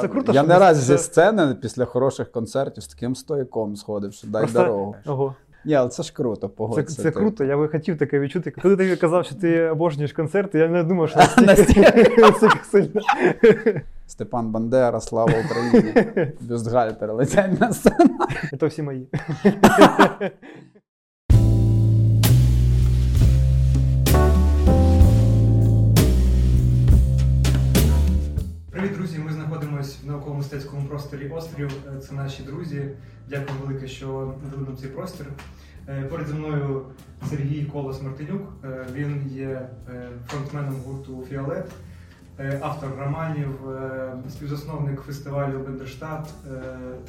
Це круто, Я що не раз це- зі сцени після хороших концертів з таким стояком сходив, що дай Просто- дорогу. Ого. Ні, але це ж круто, Це, погодься. це ти. круто, я би хотів таке відчути. Коли ти казав, що ти обожнюєш концерти, я не думав, що настільки сильно. Степан Бандера, слава Україні. Бюстгальтер летять на сцену. Це всі мої. Привіт, друзі! Ми знаходимося в науково-мистецькому просторі Острів. Е, Це наші друзі. Дякую велике, що надали нам цей простір. Е, Поряд зі мною Сергій Колос Мартинюк. Е, Він є фронтменом гурту Фіолет, автор романів, співзасновник фестивалю Бендерштат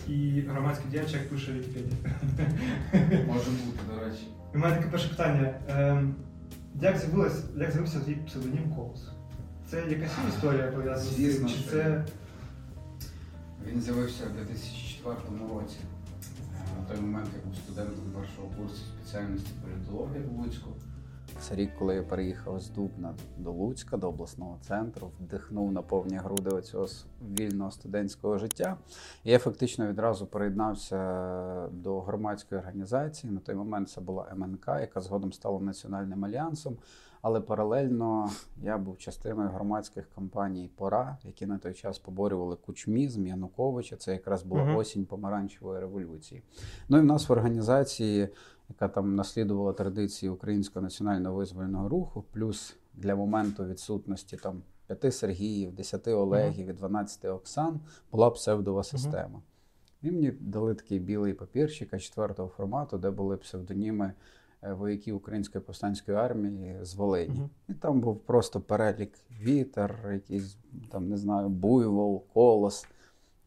і громадський діяч, як пише Вікіпедія. Може бути, до речі. У мене таке перше питання. Ем, як з'явився твій псевдонім Колос? Це якась історія пов'язана з цим? Звісно, Чи що це Він з'явився в 2004 році. Е, На той момент я був студентом першого курсу спеціальності політології в Луцьку. Це рік, коли я переїхав з Дубна до Луцька, до обласного центру, вдихнув на повні груди оцього с- вільного студентського життя. І я фактично відразу приєднався до громадської організації. На той момент це була МНК, яка згодом стала національним альянсом. Але паралельно я був частиною громадських кампаній Пора, які на той час поборювали кучмізм Януковича. Це якраз була Мгм. осінь помаранчевої революції. Ну і в нас в організації яка там наслідувала традиції українського національного визвольного руху, плюс для моменту відсутності там п'яти Сергіїв, десяти Олегів і 12 Оксан була псевдова система. І мені дали такий білий папірчик четвертого формату, де були псевдоніми вояків Української повстанської армії з Волині. Мгм. І там був просто перелік вітер, якийсь там, не знаю, буйвол, колос.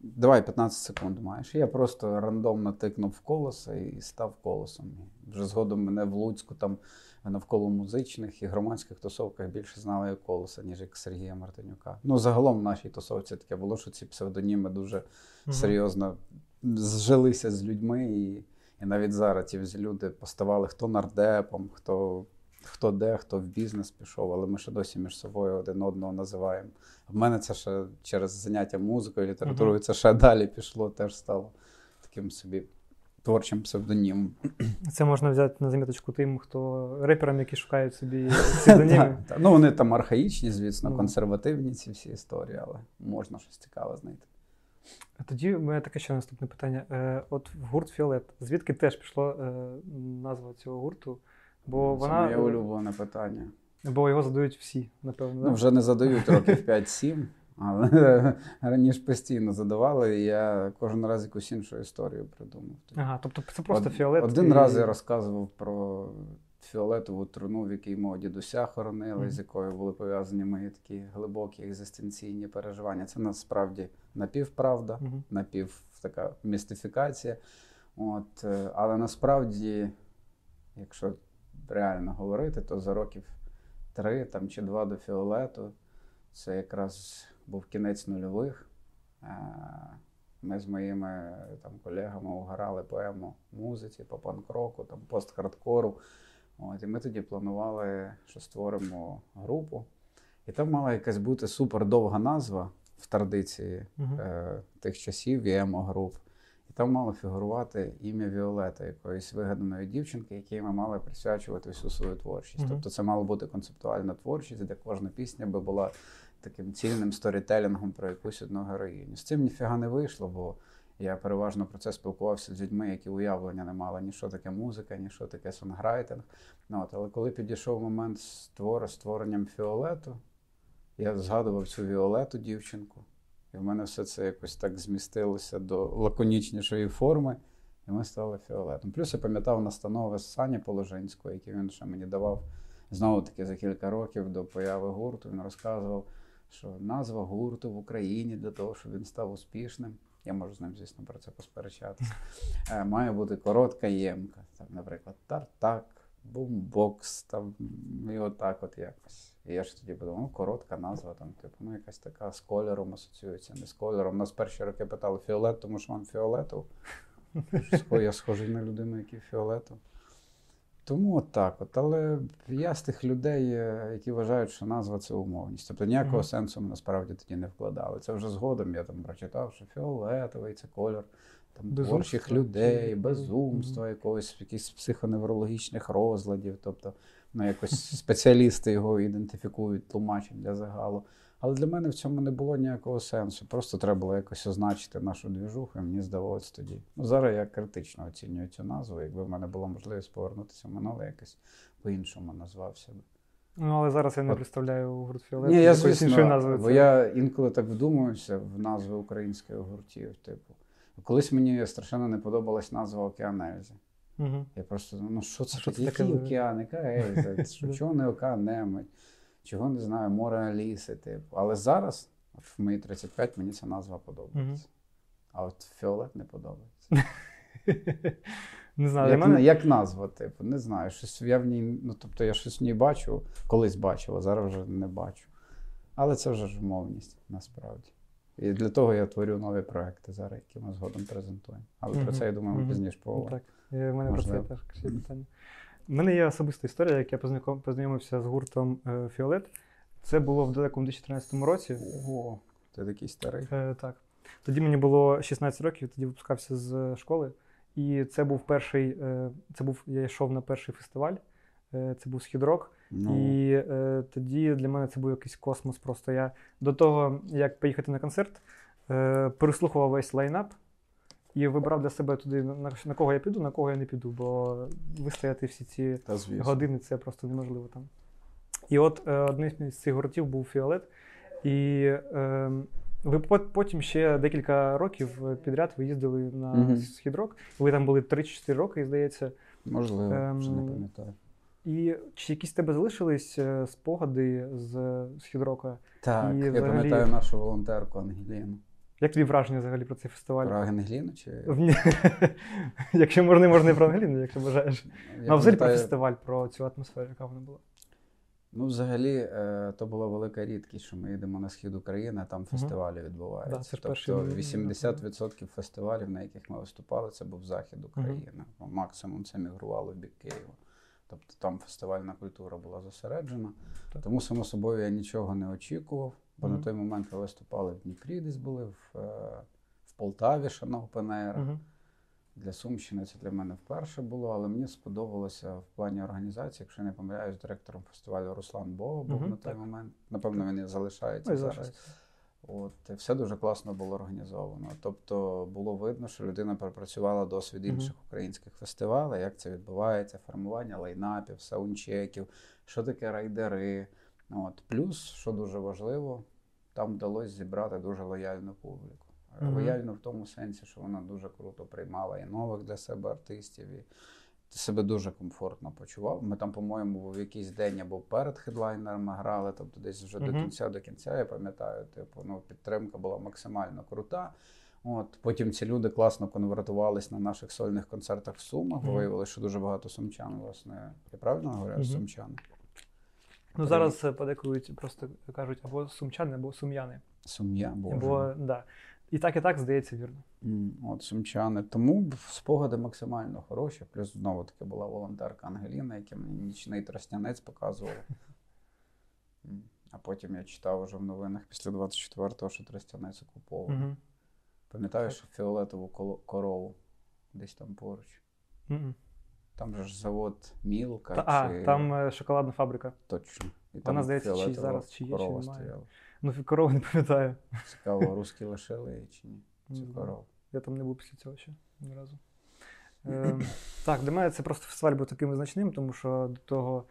Давай 15 секунд маєш. Я просто рандомно тикнув колоса і став колосом. Вже згодом мене в Луцьку там навколо музичних і громадських тусовках більше знали як колоса, ніж як Сергія Мартинюка. Ну, загалом в нашій тусовці таке було, що ці псевдоніми дуже Мгм. серйозно зжилися з людьми. І, і навіть зараз ті люди поставали хто нардепом, хто, хто де, хто в бізнес пішов, але ми ще досі між собою один одного називаємо. В мене це ще через заняття музикою, літературою, це ще далі пішло, теж стало таким собі творчим псевдонімом. Це можна взяти на заміточку тим, хто реперам, які шукають собі псевдоніми. Ну, вони там архаїчні, звісно, консервативні ці всі історії, але можна щось цікаве знайти. Тоді у мене таке ще наступне питання. Е, От в гурт Фіолет, звідки теж пішла е, назва цього гурту? Бо це вона моє улюблене питання. бо його задають всі, напевно. Ну, вже не задають років 5-7, але раніше постійно задавали, і я кожен раз якусь іншу історію придумав. Ага, тобто це просто Од- фіолет. Один і- раз я розказував про фіолетову труну, в якій мого дідуся хоронили, Мгм. з якою були пов'язані мої такі глибокі екзистенційні переживання. Це насправді напівправда, Мгм. напів така містифікація. От, е, але насправді, якщо реально говорити, то за років три там, чи два до фіолету це якраз був кінець нульових. Е, Ми з моїми там, колегами угорали поему музиці по панк-року, там, пост-хардкору. От, і ми тоді планували, що створимо групу. І там мала якась бути супер довга назва в традиції Мгм. е, тих часів і емо-груп. І там мало фігурувати ім'я Віолета, якоїсь вигаданої дівчинки, якій ми мали присвячувати всю свою творчість. Мгм. Тобто це мала бути концептуальна творчість, де кожна пісня би була таким цільним сторітелінгом про якусь одну героїню. З цим ніфіга не вийшло, бо я переважно про це спілкувався з людьми, які уявлення не мали ні що таке музика, ні що таке сонграйтинг. Ну, от, але коли підійшов момент створ, створенням фіолету, я згадував цю Віолету дівчинку. І в мене все це якось так змістилося до лаконічнішої форми, і ми стали фіолетом. Плюс я пам'ятав настанови з Сані Положинського, які він ще мені давав знову таки за кілька років до появи гурту. Він розказував, що назва гурту в Україні для того, щоб він став успішним. Я можу з ним, звісно, про це посперечатися. Е, Має бути коротка ємка. Там, наприклад, тартак, бумбокс, там, і отак от якось. І я ж тоді подумав, ну, коротка назва, там, типу, ну, якась така з кольором асоціюється, не з кольором. Нас перші роки питали фіолет, тому що вам фіолетов. Схо- Я схожий на людину, який фіолетов. Тому от так от. Але я з тих людей, е, які вважають, що назва це умовність. Тобто ніякого Мгм. сенсу ми насправді тоді не вкладали. Це вже згодом я там прочитав, що фіолетовий це кольор там, творчих чи- людей, безумства, якогось якихось психоневрологічних розладів. Тобто, ну, якось спеціалісти його ідентифікують, тлумачать для загалу. Але для мене в цьому не було ніякого сенсу. Просто треба було якось означити нашу двіжуху, і мені здавалось тоді. Ну, зараз я критично оцінюю цю назву. Якби в мене була можливість повернутися в минуле, якось по-іншому назвав себе. Ну, але зараз я не От. представляю гурт Фіолет. Ні, я звісно, назви. бо Це- я інколи так вдумуюся в назви українських гуртів. Типу, колись мені страшенно не подобалась назва Океан Ельзи. Мгм. Я просто ну що це Що це таке? океан, яка Ельза? Що, чого не океан Немить? Чого не знаю, море Аліси, типу. Але зараз, в мої 35, мені ця назва подобається. А от Фіолет не подобається. Не знаю, Як, мене як назва, типу, не знаю. Щось я в ній, ну тобто я щось в ній бачу, колись бачив, а зараз вже не бачу. Але це вже ж умовність насправді. І для того я творю нові проекти зараз, які ми згодом презентуємо. Але Мгм, про це я думаю, ми пізніше Ну, поговоримо. Так, е, в мене про це Можливо. теж питання. У мене є особиста історія, як я познайомився з гуртом е, Фіолет. Це було в далекому 2013 році. Ого, ти такий старий. Е, так. Тоді мені було 16 років, тоді випускався з школи. І це був перший, е, це був, я йшов на перший фестиваль, е, це був схід-рок. Ну, І е, тоді для мене це був якийсь космос. Просто я до того, як поїхати на концерт, е, переслухував весь лайнап і вибрав для себе туди, на, кого я піду, на кого я не піду, бо вистояти всі ці та години це просто неможливо там. І от е, одним з цих гуртів був Фіолет. І е, ви потім ще декілька років підряд ви їздили на Мгм. схід-рок. Ви там були 3-4 роки, здається. Можливо, вже не Ем, пам'ятаю. І чи якісь тебе залишились е, спогади з східрока? Так, і я взагалі- пам'ятаю нашу волонтерку Ангеліну. Як тобі враження взагалі про цей фестиваль? Про Ангеліну чи. Якщо можна, можна і про Ангеліну, якщо бажаєш. Ну, а взагалі про фестиваль, про цю атмосферу, яка вона була. Ну, взагалі, е, то була велика рідкість, що ми їдемо на схід України, а там фестивалі відбуваються. Да, це тобто ну, 80% фестивалів, на яких ми виступали, це був захід України. Ну, Максимум це мігрувало в бік Києва. Тобто там фестивальна культура була зосереджена. Так. Тому, само собою, я нічого не очікував, бо Мгм. на той момент ми виступали в Дніпрі, десь були в, е, в Полтаві, ще на Open Air. Угу. Для Сумщини це для мене вперше було, але мені сподобалося в плані організації, якщо я не помиляюсь, директором фестивалю Руслан Бова був Мгм, на той так. момент. Напевно, він і залишається Ну, і зараз. От все дуже класно було організовано. Тобто було видно, що людина пропрацювала досвід інших українських фестивалей, як це відбувається, формування лайнапів, саундчеків, що таке райдери. От. Плюс, що дуже важливо, там вдалося зібрати дуже лояльну публіку. Е, Мгм. Лояльно в тому сенсі, що вона дуже круто приймала і нових для себе артистів. І себе дуже комфортно почував. Ми там, по-моєму, в якийсь день або перед хедлайнерами грали, тобто десь вже до кінця до кінця, я пам'ятаю, типу, ну, підтримка була максимально крута. От, потім ці люди класно конвертувались на наших сольних концертах в Сумах. бо Мгм. Виявилося, що дуже багато сумчан, власне. Я правильно говорю? Мгм. Сумчан. Ну зараз е, подекують просто кажуть або сумчани, або сум'яни. Сум'я, боже. Або, да. І так, і так здається вірно. От сумчани. Тому спогади максимально хороші. Плюс знову таки була волонтерка Ангеліна, яка мені нічний траснянець показувала. А потім я читав уже в новинах після 24-го, що тростянець окупований. Угу. Пам'ятаєш фіолетову корову десь там поруч. Там же ж завод Мілка. Та, а, чи... там е, шоколадна фабрика. Точно. І Вона, здається, чи зараз, чи є, чи немає. стояла. Ну, корову не пам'ятаю. Цікаво, русські лишили чи ні? Цю корову. Я там не був після цього ще ні разу. Е, так, для мене це просто фестиваль був таким визначним, тому що до того,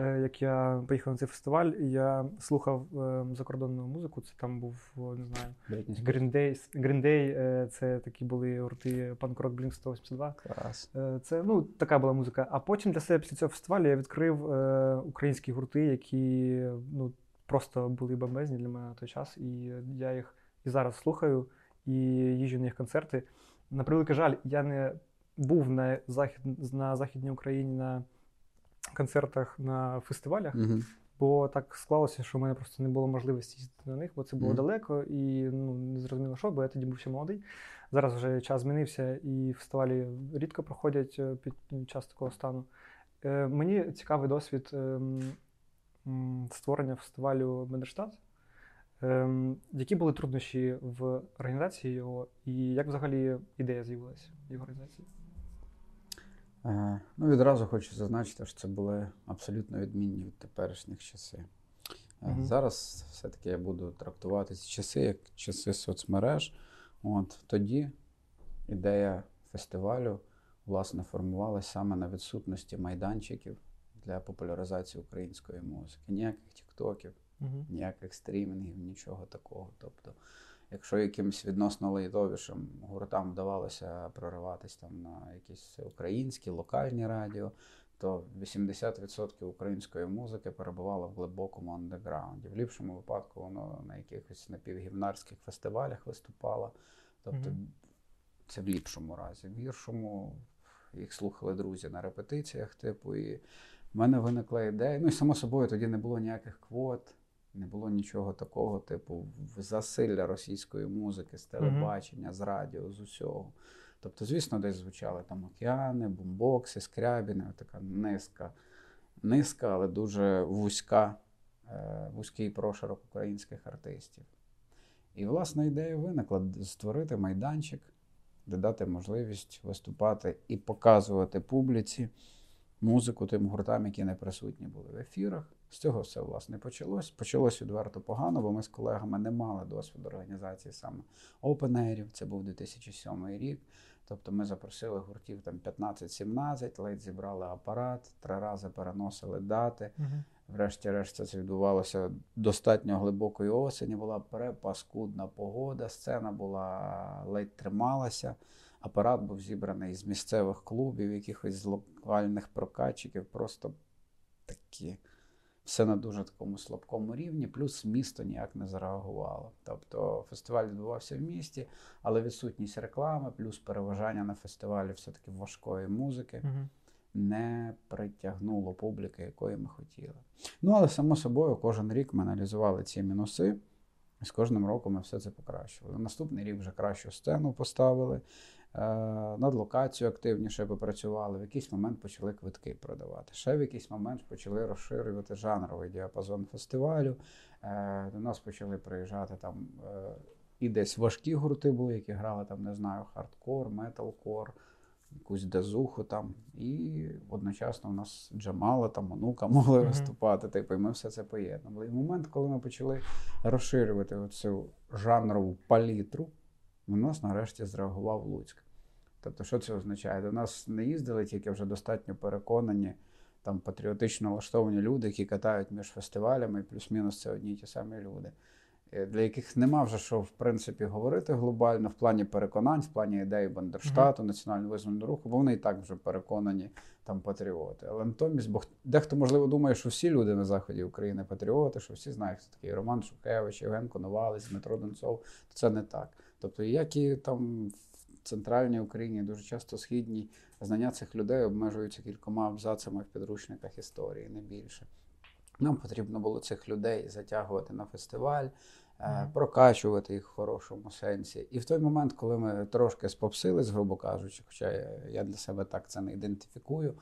як я поїхав на цей фестиваль, я слухав е, закордонну музику. Це там був, не знаю, Green Day, Green Day е, це такі були гурти панк-рок Blink 182. Клас. Е, Це ну, така була музика. А потім для себе після цього фестивалю я відкрив е, українські гурти, які ну, просто були бомбезні для мене на той час. І я їх і зараз слухаю, і їжджу на їх концерти. На превеликий жаль, я не був на, захід, на Західній Україні на концертах на фестивалях, Угу. бо так склалося, що в мене просто не було можливості їздити на них, бо це було Мгм. далеко і ну, не зрозуміло що, бо я тоді був ще молодий. Зараз вже час змінився, і фестивалі рідко проходять е, під час такого стану. Е, Мені цікавий досвід м, створення фестивалю Бендерштат. Ем, Які були труднощі в організації його, і як взагалі ідея з'явилася в його організації? Е, Ну, відразу хочу зазначити, що це були абсолютно відмінні від теперішніх часи. Е, Мгм. Зараз все-таки я буду трактувати ці часи як часи соцмереж. От тоді ідея фестивалю власне формувалася саме на відсутності майданчиків для популяризації української музики. Ніяких тіктоків, Угу. ніяких стрімінгів, нічого такого. Тобто, якщо якимось відносно лайтовішим гуртам вдавалося прориватись там на якісь українські локальні радіо, то 80% української музики перебувало в глибокому андеграунді. В ліпшому випадку воно на якихось напівгімнарських фестивалях виступало. Тобто, Мгм. це в ліпшому разі. В гіршому їх слухали друзі на репетиціях, типу, і в мене виникла ідея. Ну і само собою тоді не було ніяких квот, не було нічого такого, типу, засилля російської музики з телебачення, з радіо, з усього. Тобто, звісно, десь звучали там океани, бумбокси, скрябіни, така низка, низка, але дуже вузька, е, вузький прошарок українських артистів. І, власне, ідея виникла створити майданчик, де дати можливість виступати і показувати публіці музику тим гуртам, які не присутні були в ефірах. З цього все власне почалось. Почалось відверто погано, бо ми з колегами не мали досвіду організації саме опенерів. Це був 2007 рік. Тобто ми запросили гуртів там 15-17, ледь зібрали апарат, три рази переносили дати. Угу. Врешті-решт це відбувалося достатньо глибокої осені. Була перепаскудна погода, сцена була ледь трималася. Апарат був зібраний з місцевих клубів, якихось з локальних прокатчиків. Просто такі. Все на дуже такому слабкому рівні, плюс місто ніяк не зареагувало. Тобто фестиваль відбувався в місті, але відсутність реклами, плюс переважання на фестивалі все-таки важкої музики Угу. не притягнуло публіки, якої ми хотіли. Ну, але само собою, кожен рік ми аналізували ці мінуси, і з кожним роком ми все це покращували. Наступний рік вже кращу сцену поставили, над локацією активніше попрацювали. В якийсь момент почали квитки продавати. Ще в якийсь момент почали розширювати жанровий діапазон фестивалю. Е, До нас почали приїжджати там. е, І десь важкі гурти були, які грали там, не знаю, хардкор, металкор, якусь дезуху там. І одночасно в нас Джамала, там онука могли Мгм. виступати. Типу, і ми все це поєднували. І в момент, коли ми почали розширювати оцю жанрову палітру, на нас нарешті зреагував Луцьк. Тобто, що це означає? До нас не їздили тільки вже достатньо переконані, там патріотично влаштовані люди, які катають між фестивалями, плюс-мінус це одні й ті самі люди. Е, Для яких нема вже що в принципі говорити глобально в плані переконань, в плані ідеї Бандерштату, національно визвольного руху, бо вони і так вже переконані там патріоти. Але натомість, бо дехто можливо думає, що всі люди на заході України патріоти, що всі знають, хто такий Роман Шухевич, Євген Коновалець, Дмитро Донцов. То це не так. Тобто, як і там в центральній Україні, дуже часто східній, знання цих людей обмежуються кількома абзацами в підручниках історії, не більше. Нам потрібно було цих людей затягувати на фестиваль, Мгм. прокачувати їх в хорошому сенсі. І в той момент, коли ми трошки спопсились, грубо кажучи, хоча я для себе так це не ідентифікую,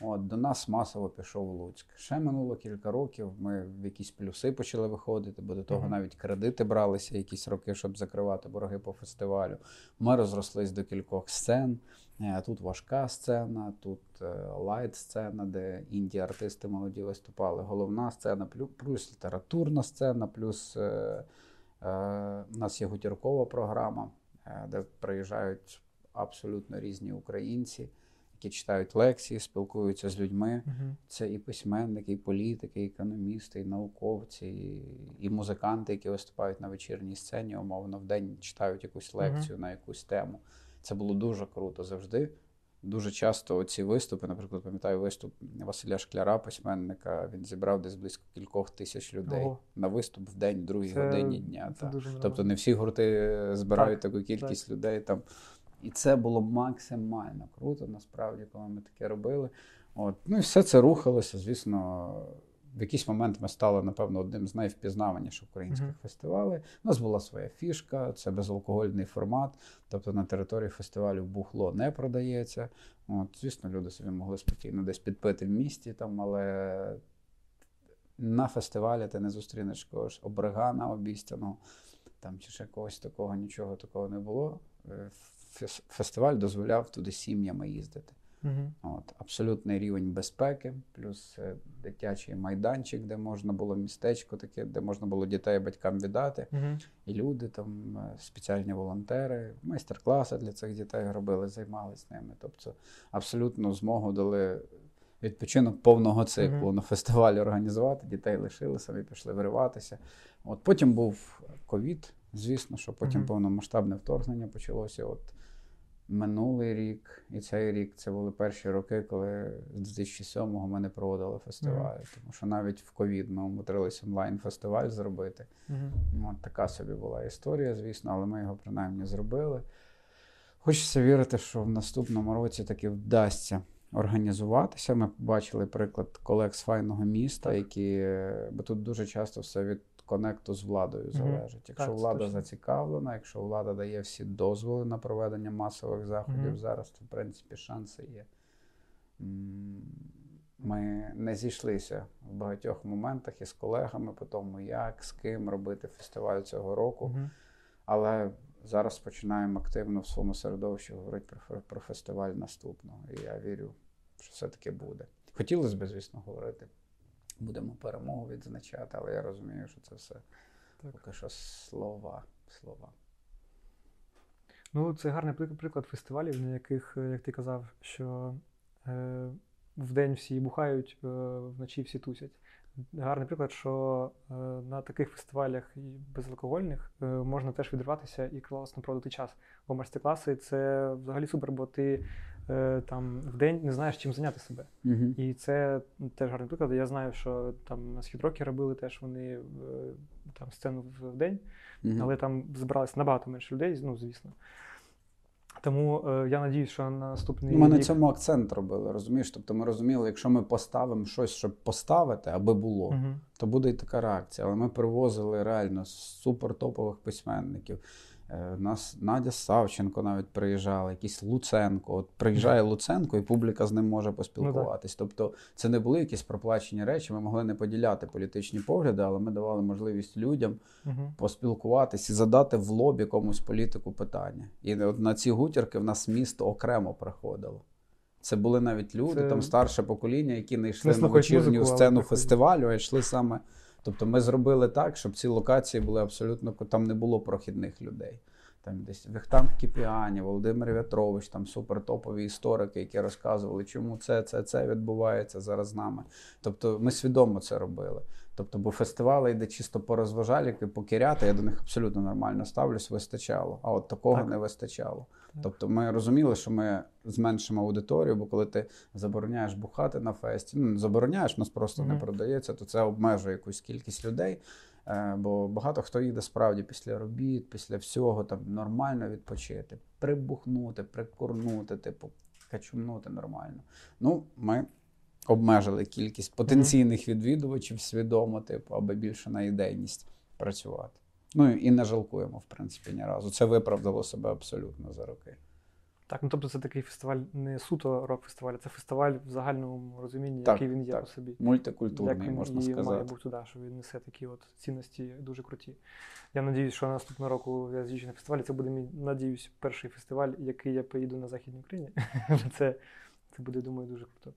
от, до нас масово пішов Луцьк. Ще минуло кілька років, ми в якісь плюси почали виходити, бо до того Мгм. навіть кредити бралися якісь роки, щоб закривати борги по фестивалю. Ми розрослись до кількох сцен. Е, Тут важка сцена, тут лайт сцена, де інді артисти молоді виступали. Головна сцена, плюс літературна сцена, плюс е, е, у нас є гутіркова програма, е, де приїжджають абсолютно різні українці, які читають лекції, спілкуються з людьми. Угу. Це і письменники, і політики, і економісти, і науковці, і, і музиканти, які виступають на вечірній сцені, умовно, в день читають якусь лекцію на якусь тему. Це було дуже круто завжди. Дуже часто ці виступи, наприклад, пам'ятаю виступ Василя Шкляра, письменника, він зібрав десь близько кількох тисяч людей Ого. на виступ в день, в другій Це- годині дня. Це та. дуже Тобто не всі гурти збирають Так, таку кількість людей там. І це було максимально круто, насправді, коли ми таке робили. От. Ну і все це рухалося. Звісно, в якийсь момент ми стали, напевно, одним з найвпізнаваніших українських Мгм. фестивалей. У нас була своя фішка, це безалкогольний формат. Тобто на території фестивалю бухло не продається. От, звісно, люди собі могли спокійно десь підпити в місті, там, але на фестивалі ти не зустрінеш когось обригана обіцяного, там чи ще когось такого, нічого такого не було. Фестиваль дозволяв туди сім'ями їздити. Угу. От, абсолютний рівень безпеки, плюс е, дитячий майданчик, де можна було містечко таке, де можна було дітей батькам віддати. Угу. І люди, там е, спеціальні волонтери, майстер-класи для цих дітей робили, займалися ними. Тобто абсолютно змогу дали відпочинок повного циклу Мгм. на фестивалі організувати. Дітей лишили, самі пішли вириватися. От потім був ковід, звісно, що потім повномасштабне вторгнення почалося. От минулий рік і цей рік це були перші роки, коли з 2007-го ми не проводили фестивалі. Тому що навіть в ковід ми умудрились онлайн-фестиваль зробити. Ну, От така собі була історія, звісно, але ми його принаймні зробили. Хочеться вірити, що в наступному році таки вдасться організуватися. Ми побачили приклад колег з файного міста, які. е, Бо тут дуже часто все від конекту з владою залежить. Якщо Так, влада точно. зацікавлена, якщо влада дає всі дозволи на проведення масових заходів Мгм. зараз, то в принципі шанси є. Ми не зійшлися в багатьох моментах із колегами по тому, як, з ким робити фестиваль цього року. Угу. Але зараз починаємо активно в своєму середовищі говорити про, про фестиваль наступного. І я вірю, що все-таки буде. Хотілося б, звісно, говорити. Будемо перемогу відзначати, але я розумію, що це все Так. поки що слова. слова. Ну, це гарний приклад фестивалів, на яких, е, як ти казав, що е, вдень всі бухають, е, вночі всі тусять. Гарний приклад, що е, на таких фестивалях безалкогольних е, можна теж відриватися і класно проводити час. Бо майстер-класи це взагалі супер, бо ти е, там вдень не знаєш, чим зайняти себе. Угу. І це теж гарний приклад. Я знаю, що там східроки робили теж вони е, там сцену в день, але там збиралися набагато менше людей, ну звісно. Тому е, я надіюсь, що на наступний Ми на цьому акцент робили, розумієш? Тобто ми розуміли, якщо ми поставимо щось, щоб поставити, аби було, Мгм. то буде і така реакція. Але ми привозили реально супертопових письменників. Е, У нас Надя Савченко навіть приїжджала, якийсь Луценко. От приїжджає Луценко, і публіка з ним може поспілкуватись. тобто це не були якісь проплачені речі. Ми могли не поділяти політичні погляди, але ми давали можливість людям поспілкуватись і задати в лоб якомусь політику питання. І от на ці гутірки в нас місто окремо приходило. Це були навіть люди, Це- там старше покоління, які не йшли на вечірню сцену фестивалю, а йшли саме. Тобто ми зробили так, щоб ці локації були абсолютно там не було прохідних людей. Там десь Вихтанг Кіпіані, Володимир В'ятрович, там супертопові історики, які розказували, чому це, це, це відбувається зараз з нами. Тобто ми свідомо це робили. Тобто, бо фестивали йде чисто по розважаліки, покіряти, я до них абсолютно нормально ставлюсь, вистачало. А от такого Так. не вистачало. Тобто ми розуміли, що ми зменшимо аудиторію, бо коли ти забороняєш бухати на фесті, ну забороняєш, нас просто не продається, то це обмежує якусь кількість людей. Е, Бо багато хто їде справді після робіт, після всього там нормально відпочити, прибухнути, прикурнути, типу, качумнути нормально. Ну, ми обмежили кількість потенційних відвідувачів свідомо, типу, аби більше на ідейність працювати. Ну і не жалкуємо, в принципі, ні разу. Це виправдало себе абсолютно за роки. Так, ну тобто це такий фестиваль не суто рок-фестиваль, це фестиваль в загальному розумінні, Так, який він є так. по собі. Мультикультурний, Як він можна і має бути, да, що він несе такі от цінності дуже круті. Я надіюсь, що наступного року я з'їжджу на фестивалі. Це буде мій, надіюсь, перший фестиваль, який я поїду на Західній Україні. це, це буде, думаю, дуже круто.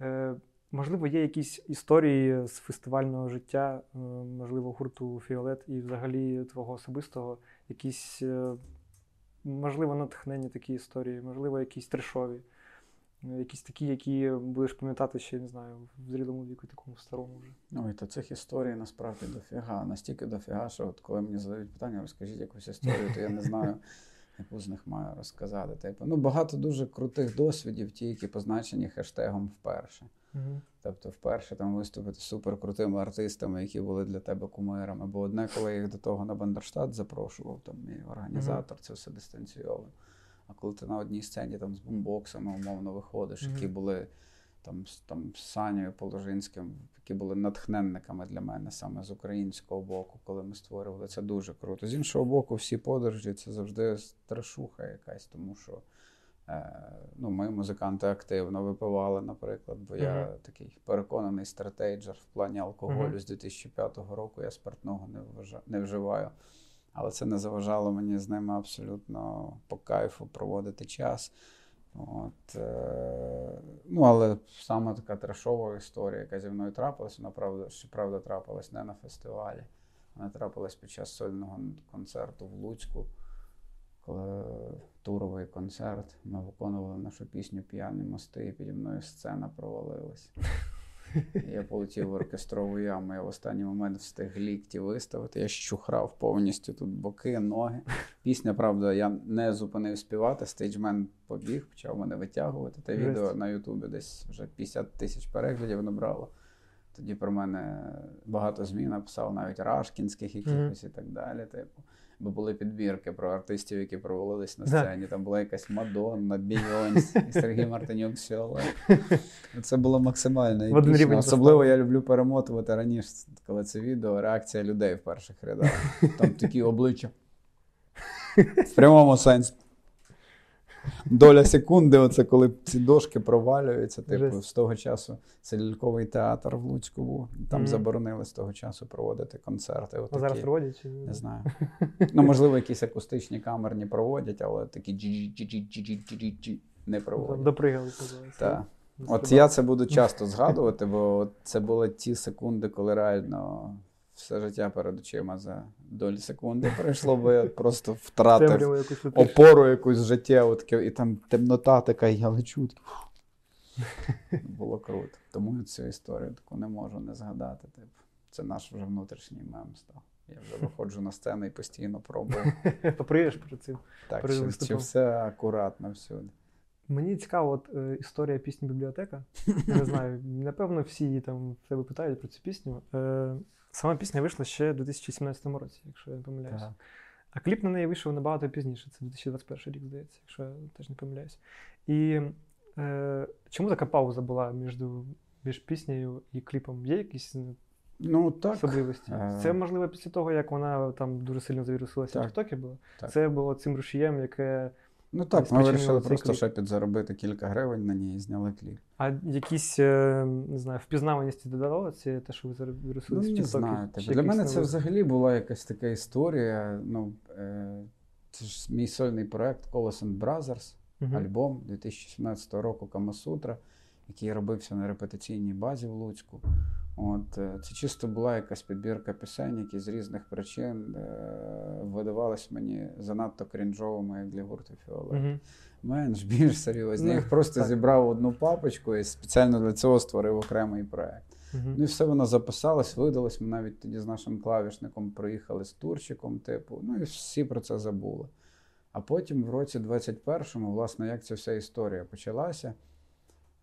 Е, можливо, є якісь історії з фестивального життя, е, можливо, гурту Фіолет і взагалі твого особистого, якісь, е, можливо, натхнені такі історії, можливо, якісь трешові. е, Якісь такі, які будеш пам'ятати ще, не знаю, в зрілому віку, такому старому вже. Ой, то цих історій насправді дофіга. Настільки дофіга, що от коли мені задають питання, розкажіть якусь історію, то я не знаю, яку з них маю розказати. Типу, ну багато дуже крутих досвідів, ті, які позначені хештегом вперше. Угу. Тобто, вперше там виступити з суперкрутими артистами, які були для тебе кумирами. Бо одне, коли я їх до того на Бандерштат запрошував, там мій організатор, це все дистанційовано. А коли ти на одній сцені там з бумбоксами умовно виходиш, Мгм. які були там, з- там з Санєю Положинським, які були натхненниками для мене саме з українського боку, коли ми створювали. Це дуже круто. З іншого боку, всі подорожі це завжди страшуха якась, тому що ну, ми, музиканти, активно випивали, наприклад, бо я Мгм. такий переконаний стратейджер в плані алкоголю Мгм. з 2005 року. Я спиртного не, вважа- не вживаю. Але це не заважало мені з ними абсолютно по кайфу проводити час. От, е, ну, але саме така трешова історія, яка зі мною трапилась, вона правда, щоправда трапилась не на фестивалі. Вона трапилась під час сольного концерту в Луцьку, коли туровий концерт. Ми виконували нашу пісню П'яні мости, і піді мною сцена провалилась. Я полетів в оркестрову яму, я в останній момент встиг лікті виставити. Я щухрав повністю тут боки, ноги. Пісня, правда, я не зупинив співати. Стейджмен побіг, почав мене витягувати. Те Жесть. відео на Ютубі десь вже 50 тисяч переглядів набрало. Тоді про мене багато ЗМІ написав, навіть рашистських якихось і так далі. Типу. Бо були підбірки про артистів, які провалились на сцені. Там була якась Мадонна, Бейонсе, і Сергій Мартинюк Сьола. Це було максимально епічно. Особливо я люблю перемотувати раніше, коли це відео, реакція людей в перших рядах. Там такі обличчя. В прямому сенсі. Доля секунди, оце коли ці дошки провалюються. Типу, Жесть. з того часу це ляльковий театр в Луцьку був. Там Мгм. заборонили з того часу проводити концерти. А Отакі. зараз проводять чи Не знаю. Ну, можливо, якісь акустичні камерні проводять, але такі джі-джі-джі-джі-джі-джі не проводять. допригали. Так. От я це буду часто згадувати, бо це були ті секунди, коли реально все життя перед очима за долі секунди пройшло, бо я просто втратив якусь опору якусь життєву, таке, і там темнота така, і я лечу. Було круто. Тому я цю історію таку не можу не згадати. Типу. Це наш вже внутрішній мем став. Я вже виходжу на сцену і постійно пробую. Поприєш перед цим. Так, чи, чи все акуратно всюди. Мені цікава от, е, історія пісні Бібліотека. Я не знаю, напевно, всі її там в тебе питають про цю пісню. Е, сама пісня вийшла ще в 2017 році, якщо я не помиляюся. А кліп на неї вийшов набагато пізніше, це 2021 рік, здається, якщо я теж не помиляюсь. І е, чому така пауза була між, між піснею і кліпом? Є якісь е, Ну так. особливості? Е. Це можливо після того, як вона там дуже сильно завірусилася в. Тіктокі була. Так. Це було цим рушієм, яке. Ну так, ми вирішили просто кліп. ще підзаробити кілька гривень на ній і зняли кліп. А якісь, е, не знаю, впізнаваності додало це те, що ви завірусилися Ну, в не знаю. Типу. Для мене це взагалі була якась така історія. Ну, е, це ж мій сольний проект Colors and Brothers, Мгм. альбом 2017 року Камасутра, який робився на репетиційній базі в Луцьку. От, е, це чисто була якась підбірка пісень, які з різних причин е, видавались мені занадто крінжовими, як для гурту Фіолет. Мгм. Менш більш серйозні. Ну, Я їх просто так. зібрав одну папочку і спеціально для цього створив окремий проект. Мгм. Ну і все воно записалось, видалось. Ми навіть тоді з нашим клавішником проїхали з турчиком, типу, ну і всі про це забули. А потім, в році 21-му, власне, як ця вся історія почалася,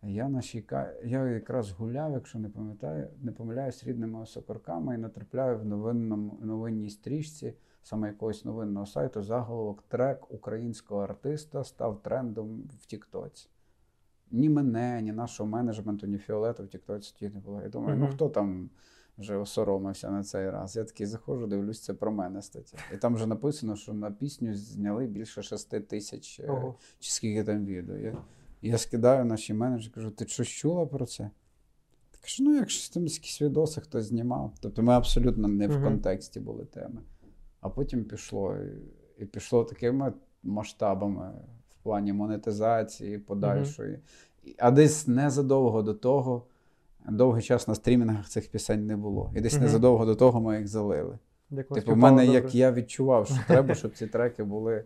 я, на Шійка... я якраз гуляв, якщо не пам'ятаю, не помиляюсь, рідними осокорками і натрапляю в новинному, новинній стрічці саме якогось новинного сайту заголовок трек українського артиста став трендом в Тіктоці. Ні мене, ні нашого менеджменту, ні Фіолету в Тіктоці тоді не було. Я думаю, ну хто там вже осоромився на цей раз? Я такий заходжу, дивлюсь, це про мене стаття. І там вже написано, що на пісню зняли більше 6 тисяч е, Ого. чи скільки там відео. Я, я скидаю нашій менеджері, кажу, ти щось чула про це? Та кажу, ну якщо там якісь відоси хтось знімав. Тобто ми абсолютно не в контексті були теми. А потім пішло. І, пішло такими масштабами в плані монетизації, подальшої. А десь незадовго до того, довгий час на стрімінгах цих пісень не було. І десь незадовго до того ми їх залили. Типу, в мене, добре. як я відчував, що треба, щоб ці треки були.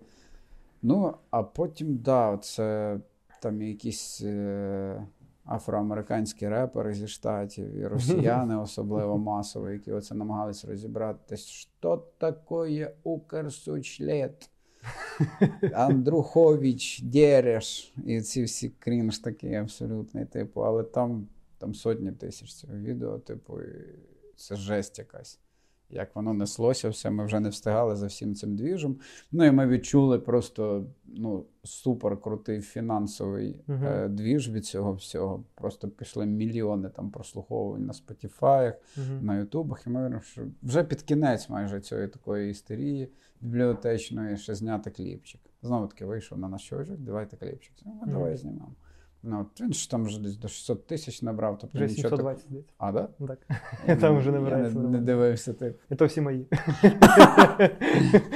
Ну, а потім, да, це там якісь е, афроамериканські репери зі штатів, і росіяни, особливо масово, які оце намагались розібратися, що таке Укрсучлет, Андрухович, Дереш, і ці всі крінж такі абсолютний, типу, але там, там сотні тисяч цього відео, типу, і це жесть якась як воно неслося, все, ми вже не встигали за всім цим двіжем. Ну і ми відчули просто ну, супер крутий фінансовий Мгм. е, двіж від цього всього. Просто пішли мільйони там прослуховувань на Spotify, Мгм. на Ютубах. І ми говоримо, що вже під кінець майже цієї такої істерії бібліотечної ще зняти кліпчик. Знову таки вийшов на наш чувачок, давайте кліпчик. Ну, давай знімемо. Ну, він ж там вже десь до 600 тисяч набрав, тобто Вже нічого так... 720, здається. А, да? Так. Там вже Я не, не дивився, типу. І то всі мої.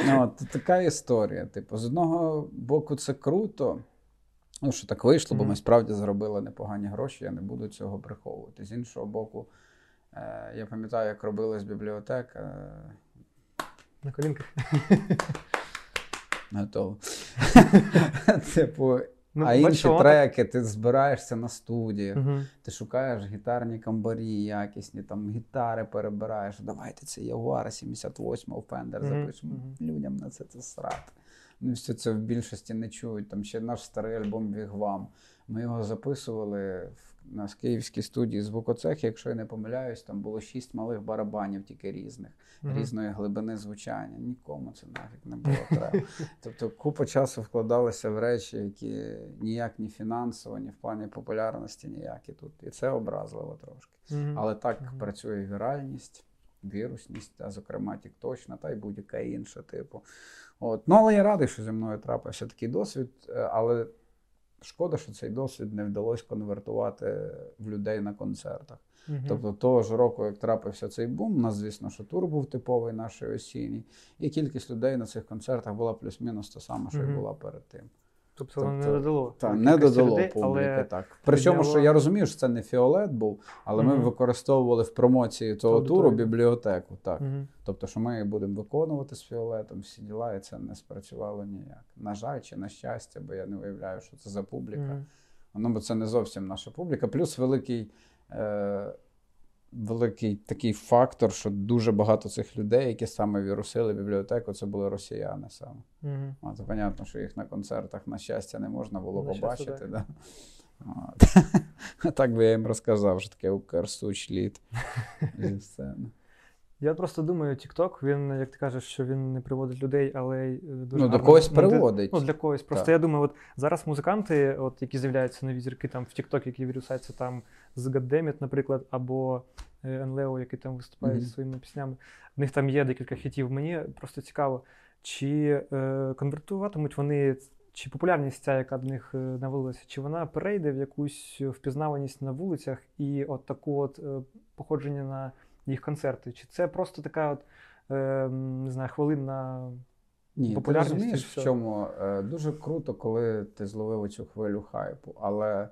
Ну, от така історія. Типу, з одного боку, це круто. Ну, що так вийшло, бо ми справді заробили непогані гроші, я не буду цього приховувати. З іншого боку, е, я пам'ятаю, як робили з бібліотек. Е, На колінках. готово. Типу, Ну, а інші так- треки, ти збираєшся на студію, угу. ти шукаєш гітарні камбарі якісні, там гітари перебираєш. Давайте це Ягуар 78 Fender Фендер запишемо. Угу. Людям на це це срати. Ну, все це в більшості не чують. Там ще наш старий альбом Вігвам. Ми його записували в на київській студії звукоцех, якщо я не помиляюсь, там було шість малих барабанів, тільки різних, Мгм. різної глибини звучання. Нікому це нафіг не було треба. Тобто купа часу вкладалося в речі, які ніяк ні фінансово, ні в плані популярності, ніякі тут. І це образливо трошки. Мгм. Але так Мгм. працює віральність, вірусність, а зокрема тікточна, та й будь-яка інша, типу. От. Ну, але я радий, що зі мною трапився такий досвід, е, але шкода, що цей досвід не вдалося конвертувати в людей на концертах. Угу. Тобто того ж року, як трапився цей бум, у нас, звісно, що тур був типовий наш осінній, і кількість людей на цих концертах була плюс-мінус та сама, що й Мгм. була перед тим. Тобто воно не додало. Та кількості не додало людей, публіки, але так. Причому, що я розумію, що це не фіолет був, але ми використовували в промоції того Аудиторію. туру бібліотеку. Так. Мгм. Тобто, що ми будемо виконувати з фіолетом всі діла, і це не спрацювало ніяк. На жаль, чи на щастя, бо я не виявляю, що це за публіка. Мгм. Ну, бо це не зовсім наша публіка. Плюс великий, е, великий такий фактор, що дуже багато цих людей, які саме вірусили бібліотеку, це були росіяни саме. Мгм. А це понятно, що їх на концертах, на щастя, не можна було На побачити. так. Да? Так би я їм розказав, що таке Укрсуч літ зі сцени. Я просто думаю, TikTok, він, як ти кажеш, що він не приводить людей, але й, е, дуже Ну, до когось ну, приводить. Ну, для когось. Просто Так. я думаю, от зараз музиканти, от, які з'являються нові зірки там в TikTok, які вірусаються там з Goddammit, наприклад, або Енлео, які там виступають Мгм. зі своїми піснями. В них там є декілька хітів. Мені просто цікаво, чи е, конвертуватимуть вони. Чи популярність ця, яка в них е, навалилася, чи вона перейде в якусь впізнаваність на вулицях і от таку от е, походження на їх концерти? Чи це просто така от, е, не знаю, хвилинна Ні, ти розумієш, в чому е, дуже круто, коли ти зловив цю хвилю хайпу. Але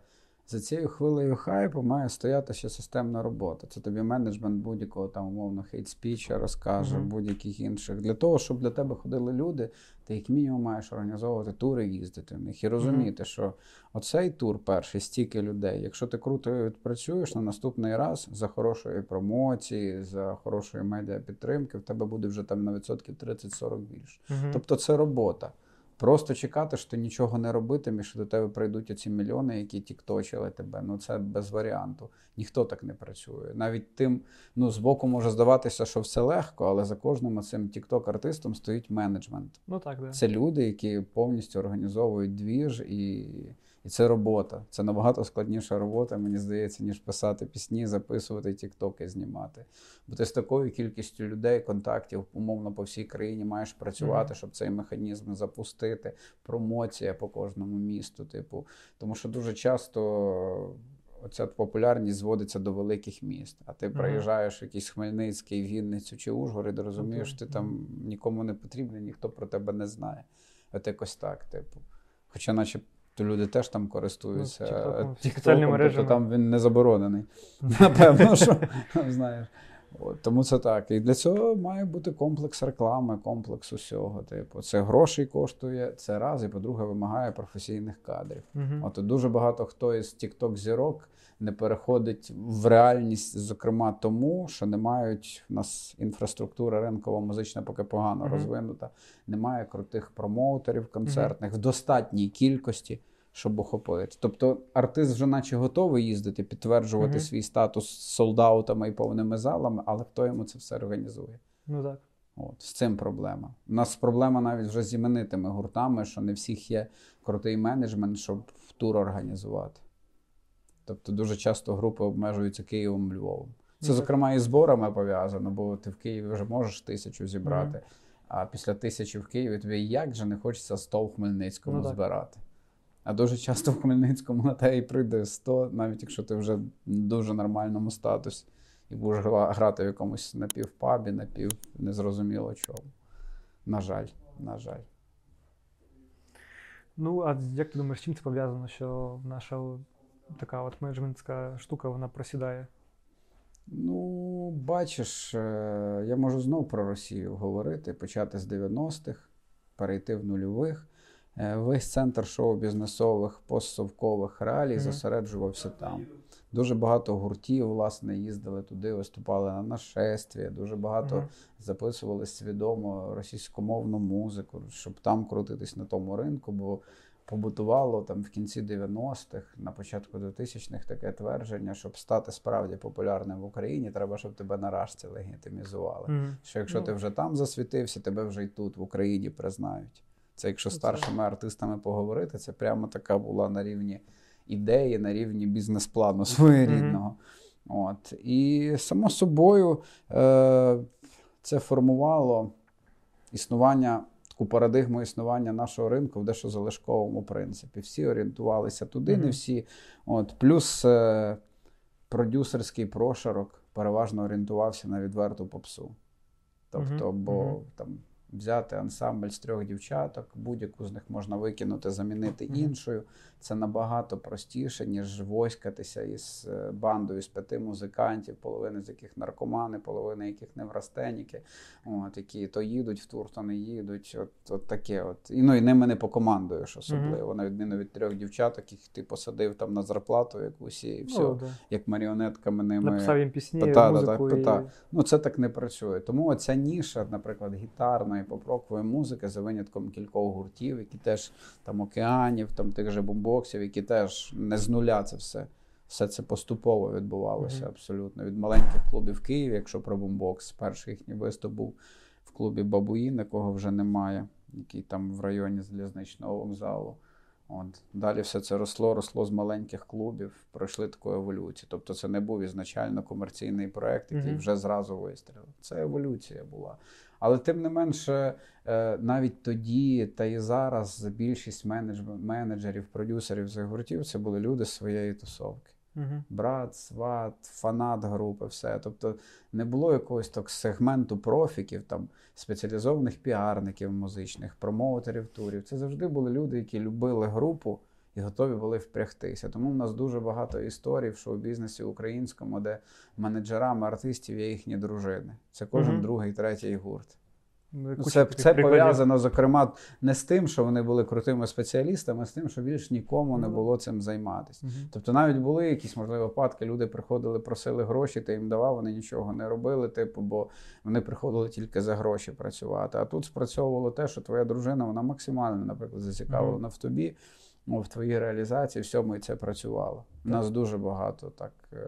за цією хвилею хайпу має стояти ще системна робота. Це тобі менеджмент будь-якого там умовно хейт-спіча розкаже, Мгм. будь-яких інших. Для того, щоб для тебе ходили люди, ти як мінімум маєш організовувати тури, їздити в них і розуміти, що оцей тур перший стільки людей. Якщо ти круто відпрацюєш на наступний раз за хорошої промоції, за хорошої медіапідтримки, в тебе буде вже там на відсотків 30-40 більше. Мгм. Тобто це робота. Просто чекати, що ти нічого не робитимеш, що до тебе прийдуть оці мільйони, які тікточили тебе. Ну це без варіанту. Ніхто так не працює. Навіть тим, ну з боку може здаватися, що все легко, але за кожним цим тікток-артистом стоїть менеджмент. Ну так, да. Це люди, які повністю організовують двіж, і, і це робота. Це набагато складніша робота, мені здається, ніж писати пісні, записувати тіктоки, знімати. Бо ти з такою кількістю людей, контактів, умовно по всій країні маєш працювати, Мгм. щоб цей механізм запустити. Промоція по кожному місту. Типу, тому що дуже часто. Оця популярність зводиться до великих міст. А ти приїжджаєш в якийсь Хмельницький, Вінницю чи Ужгород, розумієш, ти там нікому не потрібний, ніхто про тебе не знає. От якось так, типу. Хоча, наче то люди теж там користуються Ну, ну, TikTok, соціальними тобто там він не заборонений. Напевно, що знаєш. От, тому це так. І для цього має бути комплекс реклами, комплекс усього. Типу, це грошей коштує, це раз, і по-друге, вимагає професійних кадрів. Мгм. От дуже багато хто із TikTok зірок не переходить в реальність, зокрема тому, що не мають в нас інфраструктура ринкова музична поки погано Мгм. розвинута. Немає крутих промоутерів концертних в достатній кількості, щоб охопити. Тобто артист вже наче готовий їздити, підтверджувати Мгм. свій статус солдаутами і повними залами, але хто йому це все організує? Ну так. От, З цим проблема. У нас проблема навіть вже з іменитими гуртами, що не всіх є крутий менеджмент, щоб тур організувати. Тобто дуже часто групи обмежуються Києвом Львовом. Це, Ну, зокрема, і з зборами пов'язано, бо ти в Києві вже можеш тисячу зібрати, Мгм. а після тисячі в Києві тобі як же не хочеться 100 в Хмельницькому Ну, збирати. А дуже часто в Хмельницькому на тебе і прийде 100, навіть якщо ти вже в дуже нормальному статусі, і будеш грати в якомусь напівпабі, напів незрозуміло чому. На жаль, на жаль. Ну, а як ти думаєш, з чим це пов'язано, що наша така от менеджментська штука вона просідає? Ну, бачиш, е, я можу знов про Росію говорити, почати з 90-х, перейти в нульових. Е, Весь центр шоу-бізнесових, постсовкових реалій Мгм. зосереджувався там. Дуже багато гуртів, власне, їздили туди, виступали на нашестві. Дуже багато Мгм. записували свідомо російськомовну музику, щоб там крутитись на тому ринку, бо побутувало там в кінці 90-х, на початку 2000-х таке твердження, щоб стати справді популярним в Україні, треба, щоб тебе на рашці легітимізували. Мгм. Що якщо Ну. ти вже там засвітився, тебе вже й тут, в Україні, признають. Це якщо старшими артистами поговорити, це прямо така була на рівні ідеї, на рівні бізнес-плану своєрідного. От. І само собою е- це формувало існування, таку парадигму існування нашого ринку в дещо залишковому принципі. Всі орієнтувалися туди, не всі. От. Плюс е- продюсерський прошарок переважно орієнтувався на відверту попсу. Тобто, Мгм, бо мгм. там взяти ансамбль з трьох дівчаток, будь-яку з них можна викинути, замінити іншою. Це набагато простіше, ніж воськатися із е, бандою з п'яти музикантів, половина з яких наркомани, половина яких неврастеніки, от, які то їдуть в тур, то не їдуть. От, от таке. От. І, ну, і ними не покомандуєш особливо, на відміну від трьох дівчаток, їх ти посадив там на зарплату якусь і все, Ну, да. як маріонетками ними. Написав їм пісні, Та, та, музику та, і... Ну, це так не працює. Тому оця ніша, наприклад, гітарної поп-рокової музики за винятком кількох гуртів, які теж там океанів, там тих же бомбоксів, які теж не з нуля це все. Все це поступово відбувалося Мгм. абсолютно. Від маленьких клубів в Києві, якщо про бомбокс, перший їхній виступ був в клубі Бабуїн, якого вже немає, який там в районі залізничного вокзалу. От. Далі все це росло, росло з маленьких клубів, пройшли таку еволюцію. Тобто це не був ізначально комерційний проект, який Мгм. вже зразу вистрілив. Це еволюція була. Але тим не менше, е, навіть тоді, та і зараз більшість менедж- менеджерів, продюсерів цих гуртів це були люди з своєї тусовки. Мгм. Брат, сват, фанат групи, все. Тобто не було якогось так сегменту профіків, там спеціалізованих піарників музичних, промоутерів турів. Це завжди були люди, які любили групу і готові були впрягтися. Тому в нас дуже багато історій в шоу-бізнесі українському, де менеджерами артистів є їхні дружини. Це кожен Мгм. другий, третій гурт. Ну, Ну, це це пов'язано, зокрема, не з тим, що вони були крутими спеціалістами, а з тим, що більш нікому не було цим займатися. Мгм. Тобто навіть були якісь можливо випадки, люди приходили, просили гроші, ти їм давав, вони нічого не робили, типу, бо вони приходили тільки за гроші працювати. А тут спрацьовувало те, що твоя дружина вона максимально, наприклад, зацікавлена в тобі, в твоїй реалізації, всьому і це працювало. У нас дуже багато так. е,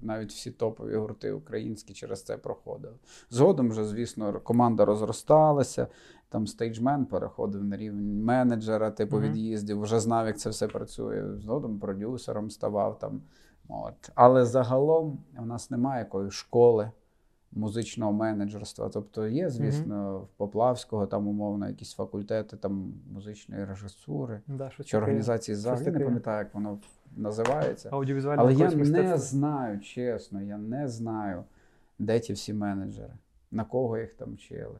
Навіть всі топові гурти українські через це проходили. Згодом вже, звісно, команда розросталася. Там стейджмен переходив на рівень менеджера, типу Мгм. від'їздів, вже знав, як це все працює. Згодом продюсером ставав там. От. Але загалом у нас немає якоїсь школи музичного менеджерства. Тобто є, звісно, в Поплавського там умовно якісь факультети там музичної режисури Да, щось чи таке. організації ЗАГ. Я не таке. пам'ятаю, як воно називається. Аудіовізуальне Але я не мистецтва. знаю, чесно, я не знаю, де ті всі менеджери, на кого їх там вчили,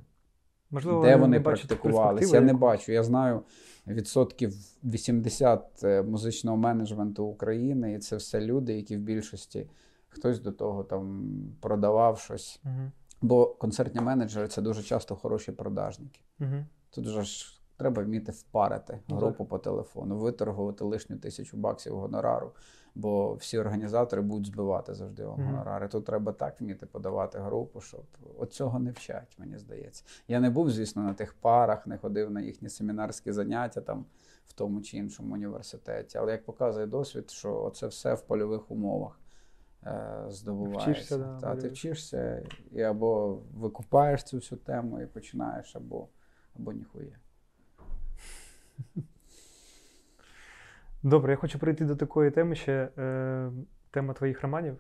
Можливо, де вони практикувалися. Я не бачу. Я знаю відсотків 80 е, музичного менеджменту України, і це все люди, які в більшості хтось до того там продавав щось. Мгм. Бо концертні менеджери це дуже часто хороші продажники. Мгм. Тут же ж треба вміти впарити Ну, групу по телефону, виторгувати лишню тисячу баксів гонорару, бо всі організатори будуть збивати завжди вам гонорари. Тут треба так вміти подавати групу, щоб от цього не вчать, мені здається. Я не був, звісно, на тих парах, не ходив на їхні семінарські заняття там в тому чи іншому університеті. Але як показує досвід, що це все в польових умовах е, здобувається. Вчишся, да, Та, ти вчишся і або викупаєш цю всю тему і починаєш, або, або ніхуя. Добре, я хочу перейти до такої теми ще е, тема твоїх романів.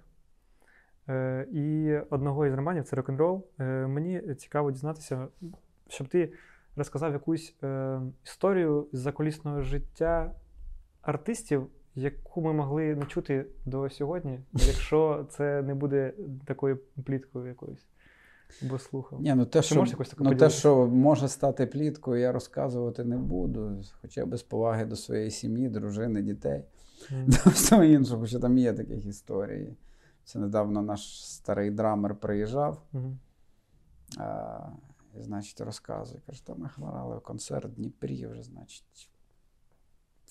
Е, і одного із романів це рок-н-рол. Е, мені цікаво дізнатися, щоб ти розказав якусь е, історію з закулісного життя артистів, яку ми могли не чути до сьогодні, якщо це не буде такою пліткою якоюсь або слухом. Ні, ну те, що, ну, те, що може стати пліткою, я розказувати не буду. Хоча без поваги до своєї сім'ї, дружини, дітей. До всього іншого, що там є таких історій. Це недавно наш старий драмер приїжджав. Мгм. А, і, значить, розказує. Каже, та ми грали концерт в Дніпрі вже, значить,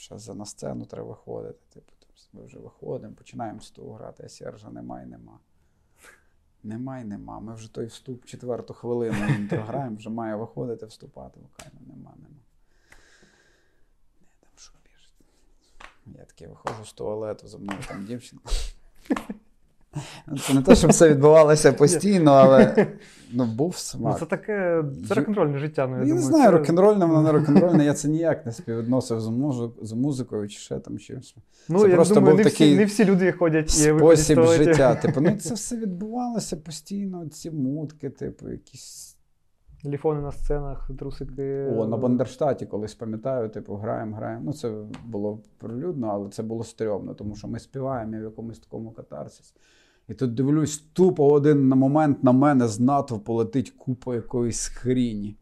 ще за на сцену треба виходити. Типу, ми вже виходимо, починаємо з того грати, а Сержа нема і нема. Нема і нема. Ми вже той вступ четверту хвилину граємо, вже має виходити, вступати. Вокально, нема, нема. Не, там що біжить. Я таки виходжу з туалету, за мною там дівчинка. Це не те, щоб це відбувалося постійно, але ну, був Ну, смак. це таке, це рок-н-рольне життя. Ну, я, Я не знаю, це- рок-н-рольне, воно не рок-н-рольне, я це ніяк не співвідносив з, музик, з музикою чи ще там чимось. Ну, Це я просто думаю, був не, такий всі, не всі люди ходять і виходять Спосіб життя. Типу, ну це все відбувалося постійно, ці мутки, типу, якісь. Телефони на сценах, трусики. О, на Бандерштаті колись пам'ятаю, типу, граємо, граємо. Ну, це було прилюдно, але це було стрьомно, тому що ми співаємо в якомусь такому катарсисі. І тут дивлюсь, тупо один на момент на мене з натовпу летить купа якоїсь хріні.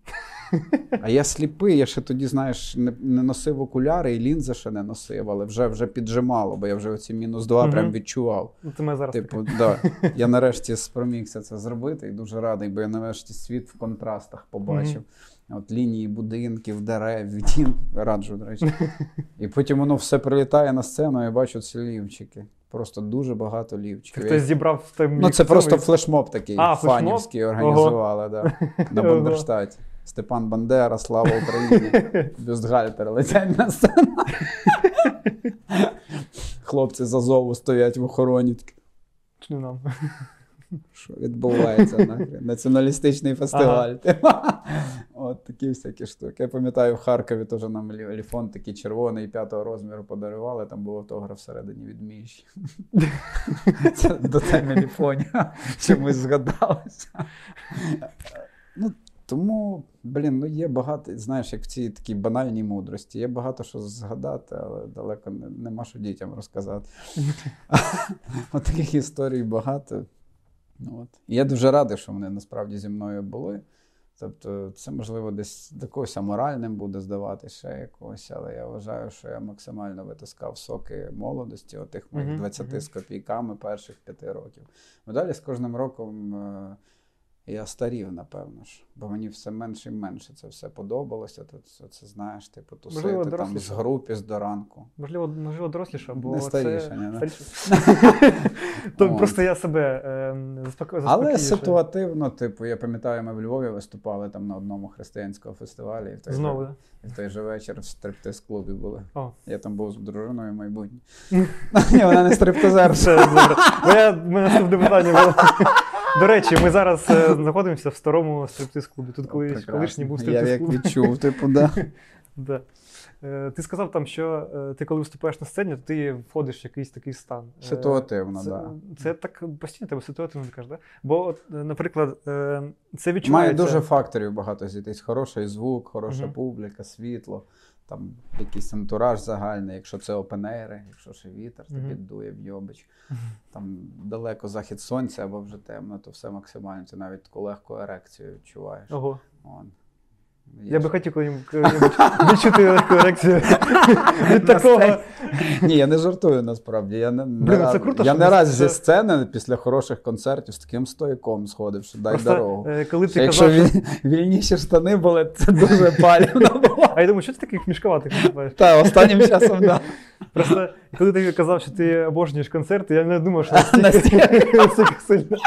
А я сліпий, я ще тоді, знаєш, не, не носив окуляри і лінзи ще не носив, але вже, вже піджимало, бо я вже оці мінус два прям відчував. Ну, Це ми зараз Типу, да. Я нарешті спромігся це зробити і дуже радий, бо я нарешті світ в контрастах побачив. От лінії будинків, дерев, відтінки. Раджу, до речі. І потім воно все прилітає на сцену, і бачу ці лівчики. Просто дуже багато лівчиків. Хтось зібрав там Ну, це просто флешмоб такий А, флешмоб? фанівський організували да, на. Бандерштаті. Степан Бандера, слава Україні. Бюстгальтер летять на сцену. Хлопці з Азову стоять в охороні. Чи не нам? Що відбувається нахрен? Націоналістичний фестиваль. От такі всякі штуки. Я пам'ятаю, в Харкові теж нам лі- ліфон такий червоний п'ятого розміру подарували, там був автограф всередині від Міші. Це до теми ліфоня чомусь згадалося. Ну, тому, блін, ну є багато, знаєш, як в цій такій банальній мудрості. Є багато що згадати, але далеко не, нема що дітям розказати. От таких історій багато. Ну, от. І я дуже радий, що вони насправді зі мною були. Тобто, це, можливо, десь до когось аморальним буде здавати ще якогось, але я вважаю, що я максимально витискав соки молодості, отих моїх Мгм, 20 з копійками перших п'яти років. Далі з кожним роком е, я старів, напевно ж, бо мені все менше і менше це все подобалося. Тут це, це знаєш, типу, тусити Можливо, там з групі з до ранку. Можливо, можливо, доросліша, бо Не старіше, це... не? То просто я себе ем, заспоко... Але ситуативно, типу, я пам'ятаю, ми в Львові виступали там на одному християнському фестивалі. І в той, Знову, же, і в той же вечір в стриптиз-клубі були. О. Я там був з дружиною майбутнє. Ні, вона не стриптизерша. Бо я, мене наступне питання було. До речі, ми зараз е, знаходимося в старому стриптиз-клубі. Тут колись, колишній був Я як відчув, типу, да. Да. Е, Ти сказав там, що е, ти коли виступаєш на сцені, то ти входиш в якийсь такий стан. Е, Ситуативно, це, да. Це так постійно тебе ситуативно кажеш, да? Бо, от, наприклад, це Має дуже факторів багато зійтись. Хороший звук, хороша Мгм. публіка, світло, там якийсь антураж загальний, якщо це опенери, якщо ще вітер, дує в йобич. Там далеко захід сонця або вже темно, то все максимально. Ти навіть таку легку ерекцію відчуваєш. Ого. Вон. Я би хотів коли-небудь відчути легку ерекцію від такого. Ні, я не жартую насправді. Я не, Блін, не це раз- круто, я не раз зі сцени після хороших концертів з таким стояком сходив, що дай дорогу. е, коли ти Якщо вільніші штани були, це дуже палівно було. А я думаю, що ти таких мішковатих називаєш? Та останнім часом, да. Просто коли ти казав, що ти обожнюєш концерти, я не думав, що настільки сильно.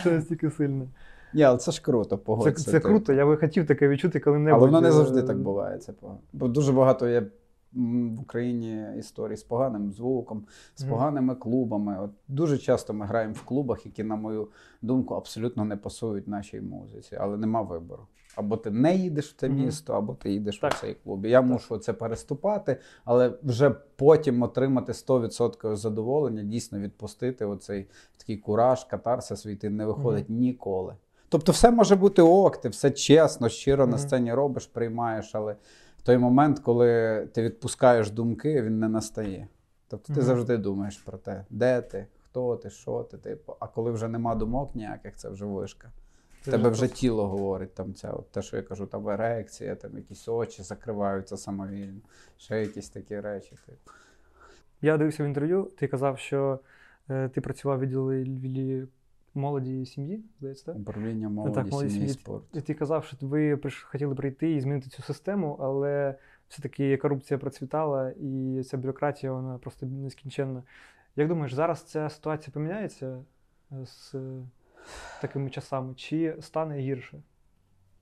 Що настільки сильно. Ні, але це ж круто, Це, погодься. це ти. круто, я би хотів таке відчути коли-небудь. Але воно не завжди так буває. Це погано. Бо дуже багато є в Україні історій з поганим звуком, з поганими клубами. От дуже часто ми граємо в клубах, які, на мою думку, абсолютно не пасують нашій музиці, але нема вибору. Або ти не їдеш в це місто, або ти їдеш Так. в цей клуб. Я мушу це переступати, але вже потім отримати 100% задоволення, дійсно відпустити оцей такий кураж, катарсис свій ти не виходить ніколи. Тобто, все може бути ок, ти все чесно, щиро на сцені робиш, приймаєш, але в той момент, коли ти відпускаєш думки, він не настає. Тобто ти Мгм. завжди думаєш про те, де ти, хто ти, що ти, типу. А коли вже нема думок ніяких, це вже вишка. В тебе вже тіло говорить, там ця, от те, що я кажу, там ерекція, там якісь очі закриваються самовільно, ще якісь такі речі. Типу. Я дивився в інтерв'ю, ти казав, що е, ти працював в відділі молоді і сім'ї, здається, так? Управління молоді, молоді, сім'ї і спорту. Ти казав, що ви приш- хотіли прийти і змінити цю систему, але все-таки корупція процвітала, і ця бюрократія вона просто нескінченна. Як думаєш, зараз ця ситуація поміняється е, з е, такими часами, чи стане гірше?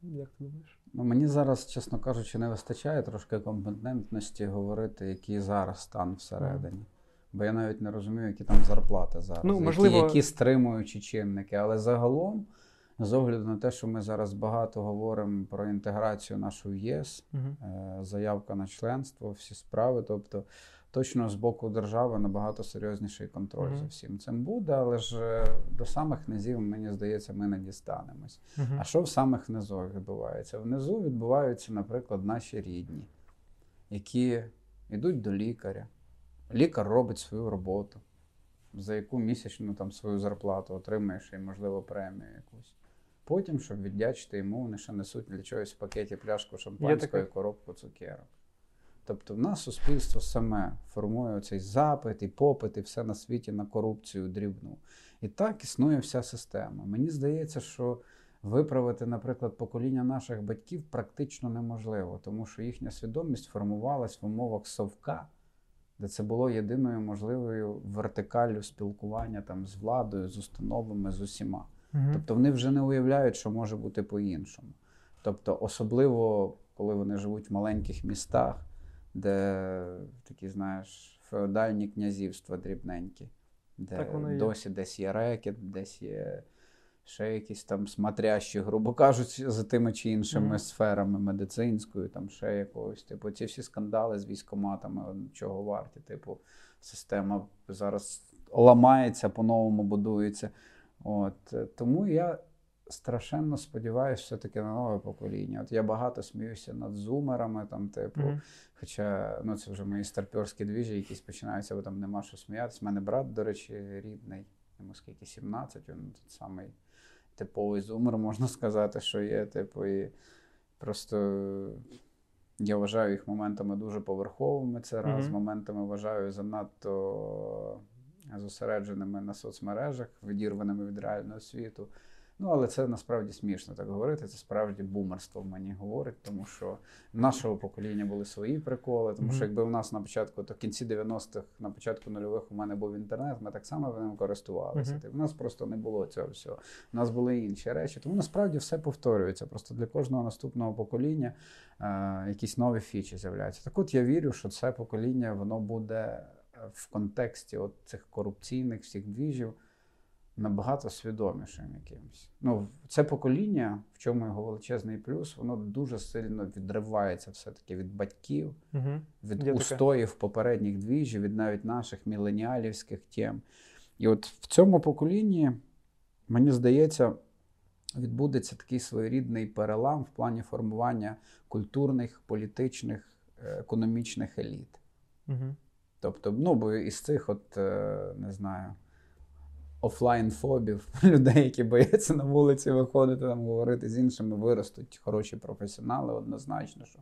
Як ти думаєш? Ну, мені зараз, чесно кажучи, не вистачає трошки компетентності говорити, який зараз стан всередині. Бо я навіть не розумію, які там зарплати зараз, Ну, які, можливо- які стримуючі чинники. Але загалом, з огляду на те, що ми зараз багато говоримо про інтеграцію нашу в ЄС, Угу. заявка на членство, всі справи. Тобто, точно з боку держави набагато серйозніший контроль Мгм. за всім цим буде, але ж е, до самих низів, мені здається, ми не дістанемось. А що в самих низах відбувається? Внизу відбуваються, наприклад, наші рідні, які йдуть до лікаря. Лікар робить свою роботу, за яку місячну там свою зарплату отримує ще й, можливо, премію якусь. Потім, щоб віддячити йому, вони ще несуть для чогось в пакеті пляшку шампанського і коробку цукерок. Тобто, в нас суспільство саме формує цей запит і попит, і все на світі на корупцію дрібну. І так існує вся система. Мені здається, що виправити, наприклад, покоління наших батьків практично неможливо, тому що їхня свідомість формувалась в умовах совка, де це було єдиною можливою вертикаллю спілкування там, з владою, з установами, з усіма. Тобто вони вже не уявляють, що може бути по-іншому. Тобто, особливо, коли вони живуть в маленьких містах, де такі, знаєш, феодальні князівства дрібненькі, де Так є. досі десь є рекет, десь є ще якісь там смотрящі, грубо кажучи, за тими чи іншими Мгм. сферами медицинською, там ще якогось. Типу, ці всі скандали з військоматами, чого варті. Типу, система зараз ламається, по-новому будується. От е, тому я страшенно сподіваюся, все-таки на нове покоління. От я багато сміюся над зумерами, там, типу, Мгм. хоча ну, це вже мої старперські двіжі, якісь починаються, бо там нема що сміятися. У мене брат, до речі, рідний, йому скільки 17, він тут самий типовий зумер, можна сказати, що є. Типу, і просто я вважаю їх моментами дуже поверховими. Це раз, Мгм. моментами вважаю занадто зосередженими на соцмережах, відірваними від реального світу. Ну, але це насправді смішно так говорити. Це справді бумерство мені говорить, тому що нашого покоління були свої приколи. Тому що якби в нас на початку, то в кінці 90-х, на початку нульових у мене був інтернет, ми так само ним користувалися. Мгм. Типу, У нас просто не було цього всього. У нас були інші речі. Тому насправді все повторюється. Просто для кожного наступного покоління е, якісь нові фічі з'являються. Так от я вірю, що це покоління воно буде е, в контексті от цих корупційних всіх двіжів набагато свідомішим якимось. Ну, це покоління, в чому його величезний плюс, воно дуже сильно відривається все-таки від батьків, Мгм. від таке. устоїв попередніх двіжів, від навіть наших міленіалівських тем. І от в цьому поколінні, мені здається, відбудеться такий своєрідний перелам в плані формування культурних, політичних, е, економічних еліт. Мгм. Тобто, ну, бо із цих, от, е, не знаю, офлайн-фобів, людей, які бояться на вулиці виходити, там, говорити з іншими, виростуть хороші професіонали, однозначно, що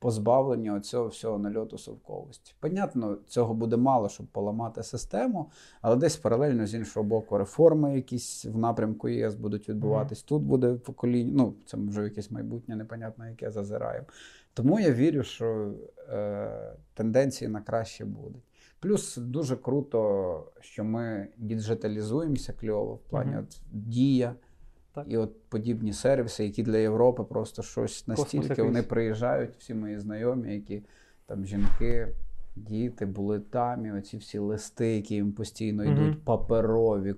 позбавлені оцього всього нальоту совковості. Понятно, цього буде мало, щоб поламати систему, але десь паралельно з іншого боку реформи якісь в напрямку ЄС будуть відбуватись. Тут буде покоління, ну, це вже якесь майбутнє, непонятно, яке зазираємо. Тому я вірю, що е, тенденції на краще будуть. Плюс дуже круто, що ми діджиталізуємося кльово в плані Мгм. от, дія. Так. І от подібні сервіси, які для Європи просто щось настільки вони приїжджають, всі мої знайомі, які там жінки, діти були там, і оці всі листи, які їм постійно йдуть, паперові.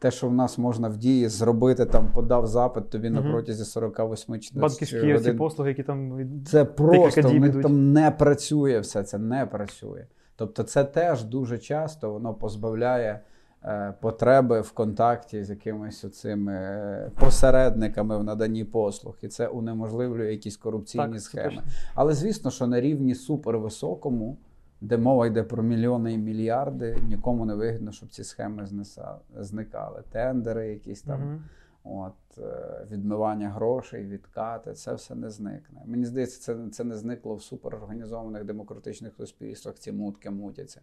Те, що в нас можна в дії зробити, там подав запит, тобі на протязі 48 чи 24 Банківські ці послуги, які там Це просто діб в них ідуть. там не працює все, це не працює. Тобто, це теж дуже часто воно позбавляє е, потреби в контакті з якимись оцими е, посередниками в наданні послуг, і це унеможливлює якісь корупційні Так, схеми. Але звісно, що на рівні супервисокому, де мова йде про мільйони і мільярди, нікому не вигідно, щоб ці схеми знеса- зникали. Тендери, якісь там. Мгм. От, е, відмивання грошей, відкати, це все не зникне. Мені здається, це, це не зникло в суперорганізованих демократичних суспільствах, ці мутки мутяться.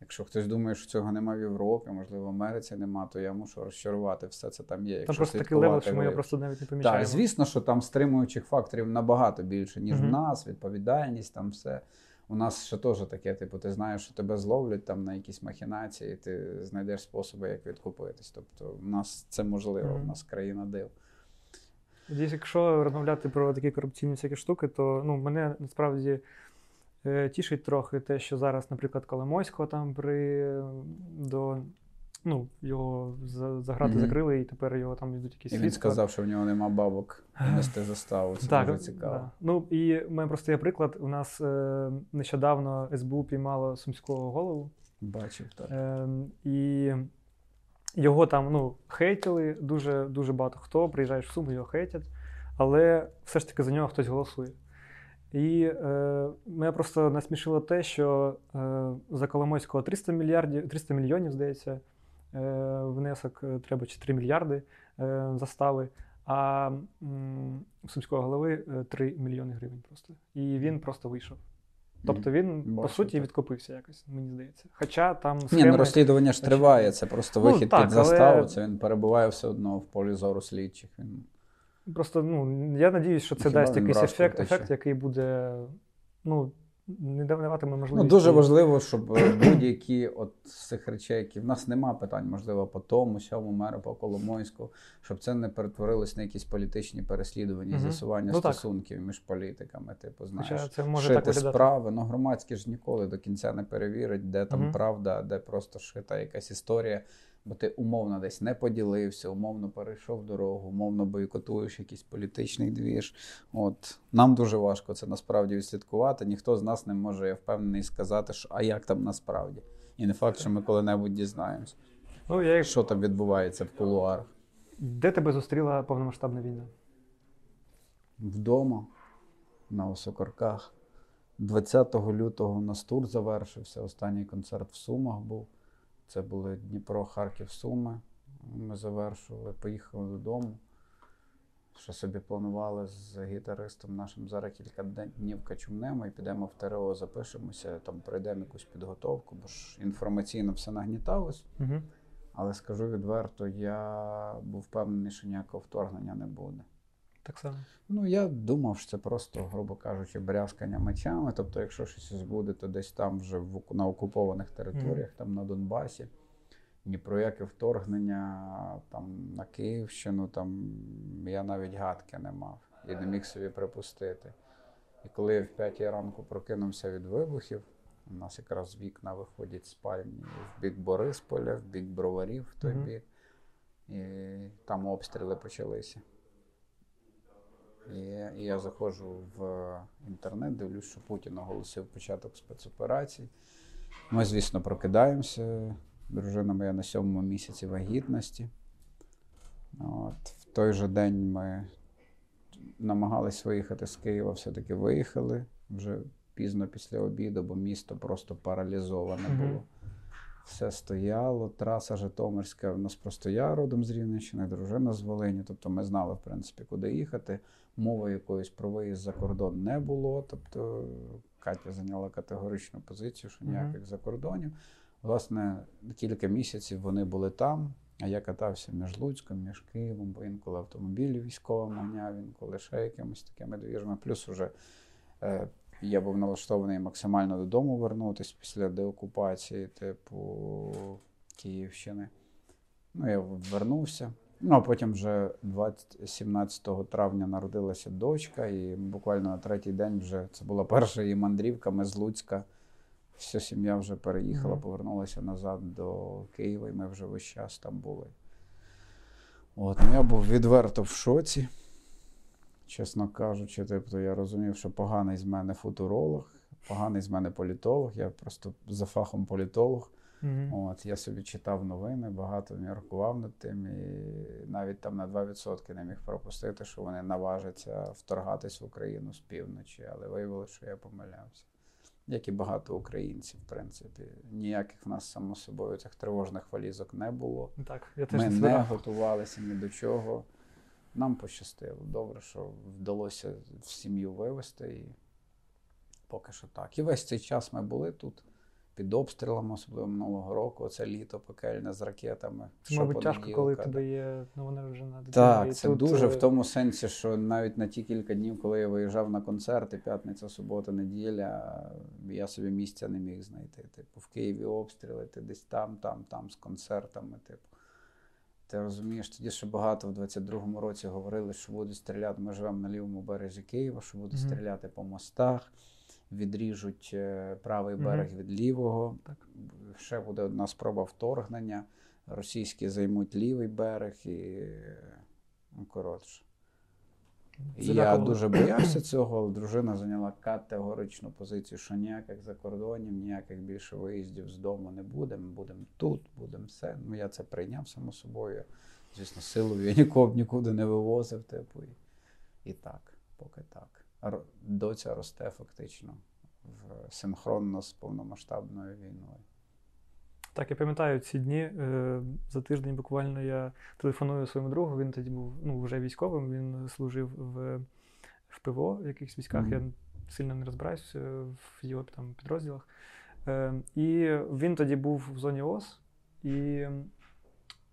Якщо хтось думає, що цього немає в Європі, можливо, в Америці нема, то я мушу розчарувати. Все це там є. Там Якщо просто такий level, що ми його просто навіть не помічаємо. так, звісно, що там стримуючих факторів набагато більше, ніж Мгм. в нас, відповідальність, там все. У нас ще теж таке, типу, ти знаєш, що тебе зловлять там на якісь махінації, ти знайдеш способи, як відкупитись. Тобто, в нас це можливо, в у нас країна див. Десь, якщо розмовляти про такі корупційні всякі штуки, то ну, мене насправді е, тішить трохи те, що зараз, наприклад, Коломойського там при до ну, його за, грати Мгм. закрили, і тепер його там йдуть якісь І він сказав, що в нього нема бабок нести заставу. Це так, дуже цікаво. Да. Ну і в мене просто є приклад. У нас е, нещодавно СБУ піймало сумського голову. Бачив так. Е, і його там ну, хейтили дуже, дуже багато хто. Приїжджаєш в Суми, його хейтять, але все ж таки за нього хтось голосує. І е, мене просто насмішило те, що е, за Коломойського 300 мільярдів, 300 мільйонів, здається, внесок е, треба чи 3 мільярди е, застави. А у сумського голови е, 3 мільйони гривень просто. І він просто вийшов. Тобто він, по суті, так. відкупився якось, мені здається. Хоча там Ні, ну розслідування ж триває, це просто Ну, вихід так, під заставу. але- Це він перебуває все одно в полі зору слідчих. Він Просто ну, я надіюсь, що це Хіба дасть якийсь ефект, ефект, який буде ну, не даватиме Ну, дуже важливо, щоб е, будь-які от з цих речей, які в нас нема питань, можливо, по тому, сьому меру, по Коломойську, щоб це не перетворилось на якісь політичні переслідування, Мгм. з'ясування Ну, так. стосунків між політиками. Типу, знаєш, Хоча це може шити так справи. Ну, громадські ж ніколи до кінця не перевірить, де там правда, де просто шита якась історія. Бо ти умовно десь не поділився, умовно перейшов дорогу, умовно бойкотуєш якийсь політичний двіж. От нам дуже важко це насправді відслідкувати. Ніхто з нас не може, я впевнений, сказати, що а як там насправді. І не факт, що ми коли-небудь дізнаємося, Ну, я... що там відбувається в кулуарах. Де тебе зустріла повномасштабна війна? Вдома на Осокорках. 20 лютого у нас тур завершився. Останній концерт в Сумах був. Це були Дніпро, Харків, Суми. Ми завершували, поїхали додому. Що собі планували з гітаристом нашим зараз кілька днів качумнемо і підемо в ТРО, запишемося, там пройдемо якусь підготовку, бо ж інформаційно все нагніталось. Угу. Але скажу відверто, я був впевнений, що ніякого вторгнення не буде. Так само. Ну, я думав, що це просто, грубо кажучи, брязкання мечами. Тобто, якщо щось буде, то десь там вже в, на окупованих територіях, там на Донбасі. Ні про яке вторгнення там, на Київщину, там я навіть гадки не мав і не міг собі припустити. І коли я в п'ятій ранку прокинувся від вибухів, у нас якраз вікна виходять спальні в бік Борисполя, в бік Броварів, в той Мгм. бік. І там обстріли почалися. І, я заходжу в інтернет, дивлюсь, що Путін оголосив початок спецоперацій. Ми, звісно, прокидаємося. Дружина моя на сьомому місяці вагітності. От, в той же день ми намагалися виїхати з Києва, все-таки виїхали вже пізно після обіду, бо місто просто паралізоване було. Все стояло, траса Житомирська. У нас просто я родом з Рівненщини, дружина з Волині. Тобто ми знали, в принципі, куди їхати. Мови якоїсь про виїзд за кордон не було. Тобто Катя зайняла категоричну позицію, що ніяких закордонів. Власне, кілька місяців вони були там, а я катався між Луцьком, між Києвом, бо інколи автомобілі військовим ганяв, інколи ще якимось такими двіжами. Плюс уже е, я був налаштований максимально додому вернутися після деокупації, типу Київщини. Ну, я вернувся, Ну, а потім вже 20, 17 травня народилася дочка, і буквально на третій день вже це була перша її мандрівка. Ми з Луцька. Вся сім'я вже переїхала, Мгм. повернулася назад до Києва, і ми вже весь час там були. От, ну, я був відверто в шоці. Чесно кажучи, тобто я розумів, що поганий з мене футуролог, поганий з мене політолог. Я просто за фахом політолог. Мгм. От, я собі читав новини, багато міркував над тим, і навіть там на 2% не міг пропустити, що вони наважаться вторгатись в Україну з півночі, але виявилося, що я помилявся. Як і багато українців, в принципі. Ніяких в нас, само собою, цих тривожних валізок не було. Так, я теж Ми не не збирав. готувалися ні до чого. Нам пощастило. Добре, що вдалося в сім'ю вивезти. І поки що так. І весь цей час ми були тут під обстрілами, особливо минулого року. Оце літо пекельне з ракетами. Мабуть, тяжко, коли тебе є новонароджена дитина. Так, і це тут, дуже е, в тому сенсі, що навіть на ті кілька днів, коли я виїжджав на концерти, п'ятниця, субота, неділя, я собі місця не міг знайти. Типу, в Києві обстріли, ти десь там, там, там з концертами. Типу. Ти розумієш, тоді ще багато в 22-му році говорили, що будуть стріляти. Ми живемо на лівому березі Києва, що будуть Мгм. стріляти по мостах, відріжуть правий правий берег від лівого. Так. Ще буде одна спроба вторгнення. Російські займуть лівий берег і ну, коротше. Я дуже боявся цього, але дружина зайняла категоричну позицію, що ніяких закордонів, ніяких більше виїздів з дому не буде. Ми будемо тут, будемо все. Ну, я це прийняв само собою. Звісно, силою я нікого б нікуди не вивозив, типу. І, і так, поки так. Доця росте фактично в, синхронно з повномасштабною війною. Так, я пам'ятаю ці дні. е, За тиждень буквально я телефоную своєму другу. Він тоді був ну, вже військовим, він служив в, в ПВО в якихось військах. Мгм. Я сильно не розбираюся в його там підрозділах. Е, І він тоді був в зоні ОС, і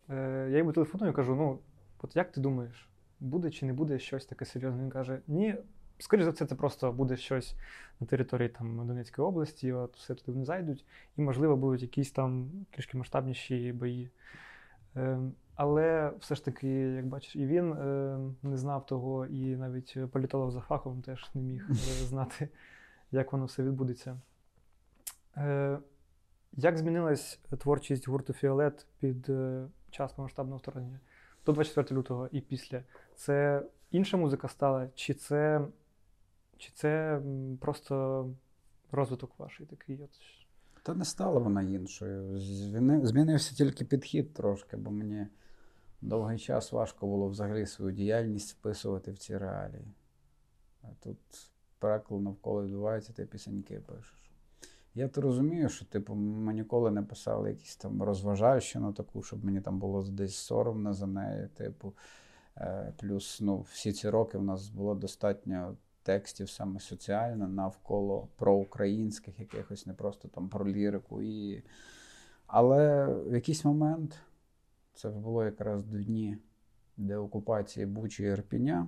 е, я йому телефоную і кажу: ну, от як ти думаєш, буде чи не буде щось таке серйозне? Він каже: ні, скоріш за все, це просто буде щось на території там, Донецької області, от все туди вони зайдуть, і, можливо, будуть якісь там трішки масштабніші бої. Е, але все ж таки, як бачиш, і він е, не знав того, і навіть політолог за фахом теж не міг е, знати, як воно все відбудеться. Е, як змінилась творчість гурту Фіолет під е, час повномасштабного вторгнення? До 24 лютого і після. Це інша музика стала, чи це, чи це просто розвиток ваший такий? От? Та не стала вона іншою. Змінився тільки підхід трошки, бо мені довгий час важко було взагалі свою діяльність вписувати в ці реалії. А тут переклад навколо відбувається, ти пісеньки пишеш. Я то розумію, що типу, ми ніколи не писали якісь там розважальщину таку, щоб мені там було десь соромно за неї. Типу. Е, Плюс ну, всі ці роки в нас було достатньо текстів саме соціально навколо проукраїнських, якихось не просто там про лірику. І... Але в якийсь момент це було якраз дні деокупації Бучі і Ірпіня.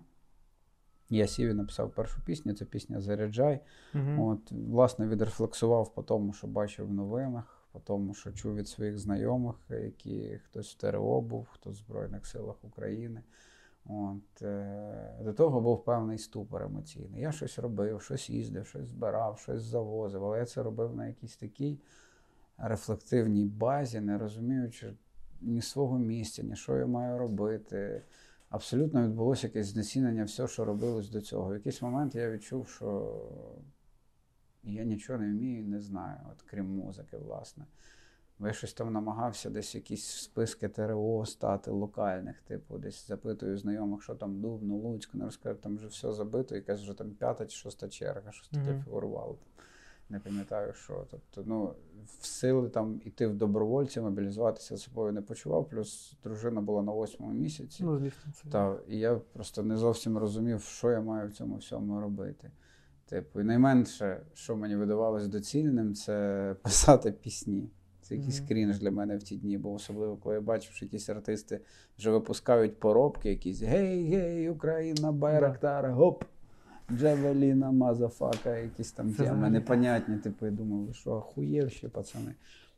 Я сів і написав першу пісню, це пісня Заряджай. Мгм. От, власне, відрефлексував по тому, що бачив в новинах, по тому, що чув від своїх знайомих, які хтось в ТРО був, хтось в Збройних силах України. От, е, до того був певний ступор емоційний. Я щось робив, щось їздив, щось збирав, щось завозив, але я це робив на якійсь такій рефлективній базі, не розуміючи ні свого місця, ні що я маю робити. Абсолютно відбулося якесь знецінення все, що робилось до цього. В якийсь момент я відчув, що я нічого не вмію і не знаю, от крім музики, власне. Бо я щось там намагався десь якісь списки ТРО стати локальних, типу, десь запитую знайомих, що там Дубно, Луцьк, не розкажу, там вже все забито, якась вже там п'ята чи шоста черга, щось таке Мгм. фігурувало. Не пам'ятаю, що. Тобто, ну, в сили там іти в добровольці, мобілізуватися собою не почував, плюс дружина була на восьмому місяці. Ну, звісно, це. Та, і я просто не зовсім розумів, що я маю в цьому всьому робити. Типу, і найменше, що мені видавалось доцільним, це писати пісні. Це якийсь Мгм. крінж для мене в ті дні, бо особливо, коли я бачив, що якісь артисти вже випускають поробки, якісь гей, гей, Україна, Байрактара, гоп, Джавеліна, Мазафака, якісь там теми непонятні. Типу, я думав, що, охуєв ще, пацани.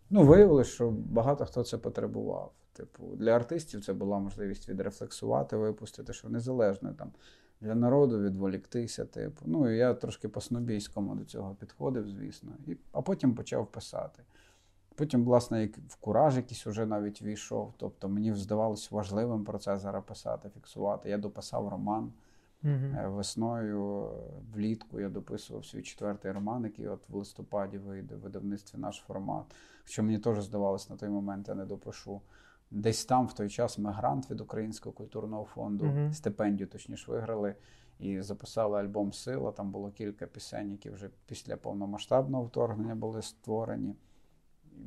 ну, виявилось, що багато хто це потребував. Типу, для артистів це була можливість відрефлексувати, випустити, що незалежно там для народу відволіктися. Типу. Ну і я трошки по-снобійському до цього підходив, звісно. І, А потім почав писати. Потім, власне, як в кураж якийсь уже навіть війшов. Тобто мені здавалось важливим про це зараз писати, фіксувати. Я дописав роман. Мгм. Весною, влітку я дописував свій четвертий роман, який от в листопаді вийде в видавництві наш формат. Що мені теж здавалось на той момент, я не допишу. Десь там в той час ми грант від Українського культурного фонду, Мгм. стипендію точніше виграли і записали альбом Сила. Там було кілька пісень, які вже після повномасштабного вторгнення були створені.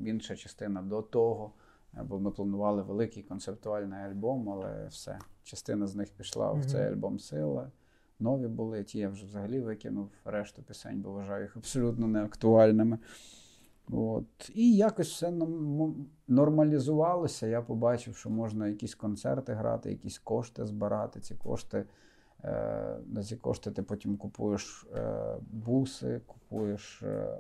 Інша частина до того. е, Бо ми планували великий концептуальний альбом, але все. Частина з них пішла в цей альбом Сила. Нові були, ті я вже взагалі викинув решту пісень, бо вважаю їх абсолютно неактуальними. От. І якось все нормалізувалося. Я побачив, що можна якісь концерти грати, якісь кошти збирати. Ці кошти, е, на ці кошти ти потім купуєш е, буси, купуєш е,